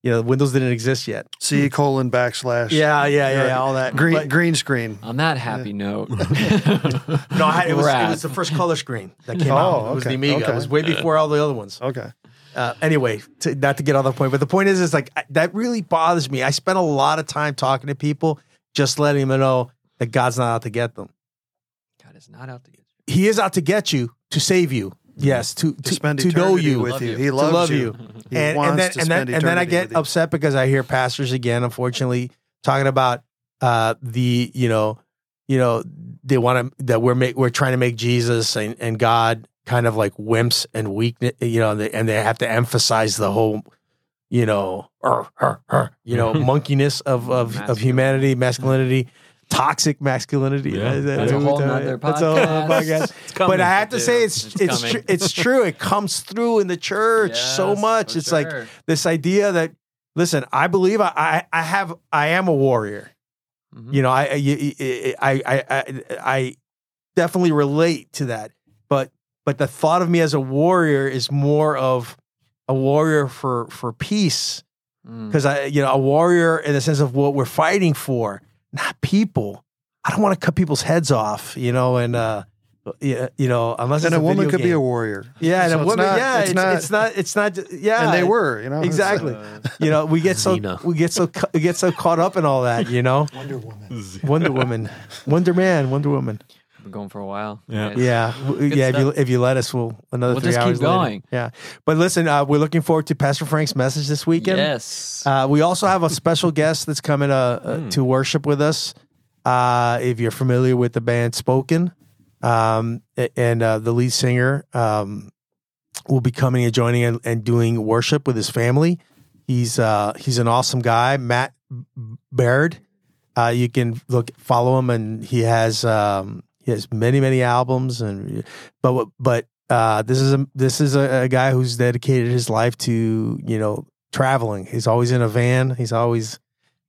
you know, Windows didn't exist yet. C colon backslash. Yeah, yeah, yeah, yeah all that. Green But- green screen. On that happy note, [LAUGHS] [LAUGHS] No, I had, it was it Rat. was the first color screen that came Oh, out. It was okay, the Amiga. okay. It was way before all the other ones. Okay. Uh, anyway, to, not to get on the point, but the point is, is like I, that really bothers me. I spent a lot of time talking to people, just letting them know that God's not out to get them. God is not out to get you. He is out to get you to save you. Yes, to To to, spend to know you, with you. you. He To loves love you. you. He and, wants and then to and then and then I get upset because I hear pastors again, unfortunately, talking about uh, the you know, you know, they want to that we're make, we're trying to make Jesus and, and God kind of like wimps and weakness, you know, and they, and they have to emphasize the whole, you know, er, er, er, you know, [LAUGHS] monkeyness of of of humanity, masculinity. Toxic masculinity. Yeah. That's a whole nother That's a whole nother podcast. podcast. It's coming. But I have to say, it's It's it's tr- it's true. It comes through in the church so much. for It's like this idea that listen, I believe I I, I have I am a warrior. Mhm. You know, I, I I I I I definitely relate to that. But but the thought of me as a warrior is more of a warrior for for peace Mm. because I you know a warrior in the sense of what we're fighting for, not people. I don't want to cut people's heads off, you know, and uh, yeah, you know, unless And it's a woman video could be a warrior. yeah, and So a it's woman, not- yeah, it's it's, not- it's not, it's not, yeah, And they were, you know. it's- exactly. you know, we get so Xena. we get so we get so caught up in all that, you know. Wonder Woman. Wonder Woman, Wonder Man, Wonder Woman. Been going for a while. Yeah. guys. Yeah, w- yeah. If you if you let us, we'll another We'll three just keep hours later. going. Yeah, but listen, uh, we're looking forward to Pastor Frank's message this weekend. Yes. Uh, we also have a special guest that's coming uh, uh, Hmm. to worship with us. Uh, if you're familiar with the band Spoken, um, and uh, the lead singer um, will be coming and joining and, and doing worship with his family. He's uh, he's an awesome guy, Matt Baird. Uh, you can look follow him, and he has um, he has many many albums, and but but uh, this is a this is a, a guy who's dedicated his life to you know traveling. He's always in a van. He's always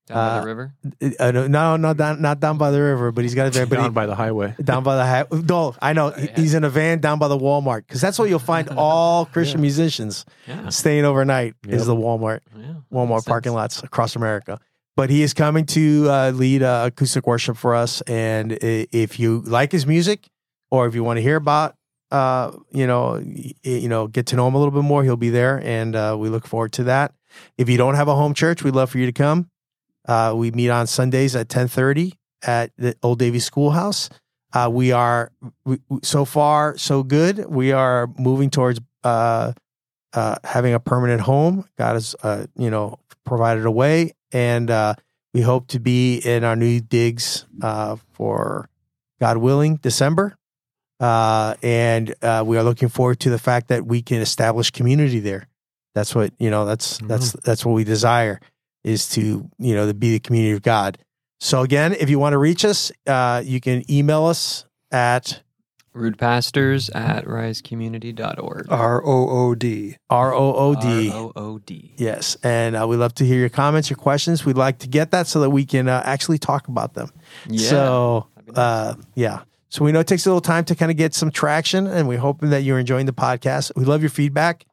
Down by Uh, the river. Uh, no, no, not down, not down by the river, but he's got a van. Down he, by the highway. [LAUGHS] down by the high. No, I know He- he's in a van down by the Walmart because that's where you'll find [LAUGHS] all Christian musicians Yeah. staying overnight. Yep. Is the Walmart yeah. Walmart Makes parking sense. lots across America. But he is coming to uh, lead uh, acoustic worship for us, and if you like his music, or if you want to hear about, uh, you know, you know, get to know him a little bit more, he'll be there, and uh, we look forward to that. If you don't have a home church, we'd love for you to come. Uh, we meet on Sundays at ten thirty at the Old Davie Schoolhouse. Uh, we are we, so far so good. We are moving towards having a permanent home. God has, you know, provided a way, and uh, we hope to be in our new digs uh, for God willing December. Uh, and uh, we are looking forward to the fact that we can establish community there. That's what you know. That's that's that's what we desire is to you know to be the community of God. So again, if you want to reach us, uh, you can email us at Rood pastors at risecommunity.org. R O O D. r o o d R O O D. Yes, and uh, we love to hear your comments, your questions. We'd like to get that so that we can uh, actually talk about them. Yeah. So, nice. uh, yeah. So we know it takes a little time to kind of get some traction, and we're hoping that you're enjoying the podcast. We love your feedback.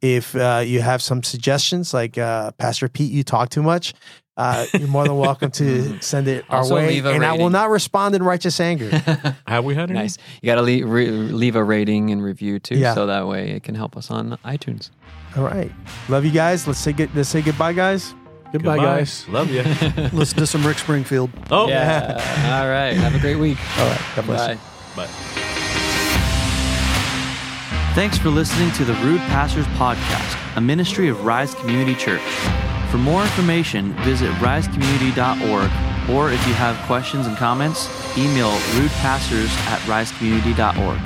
If uh, you have some suggestions, like uh, Pastor Pete, you talk too much, uh, you're more than welcome to [LAUGHS] send it our Also way, leave a and I will not respond in righteous anger. [LAUGHS] Have we had any? nice. You got to leave, re- leave a rating and review too, Yeah. so that way it can help us on iTunes. All right, love you guys. Let's say good, let's say goodbye, guys. Goodbye, guys. Love you. Listen to some Rick Springfield. Oh, Yeah. [LAUGHS] All right. Have a great week. All right, God bless you. Bye. Bye. Thanks for listening to the Rood Pastors Podcast, a ministry of Rise Community Church. For more information, visit risecommunity.org, or if you have questions and comments, email roodpastors at risecommunity.org.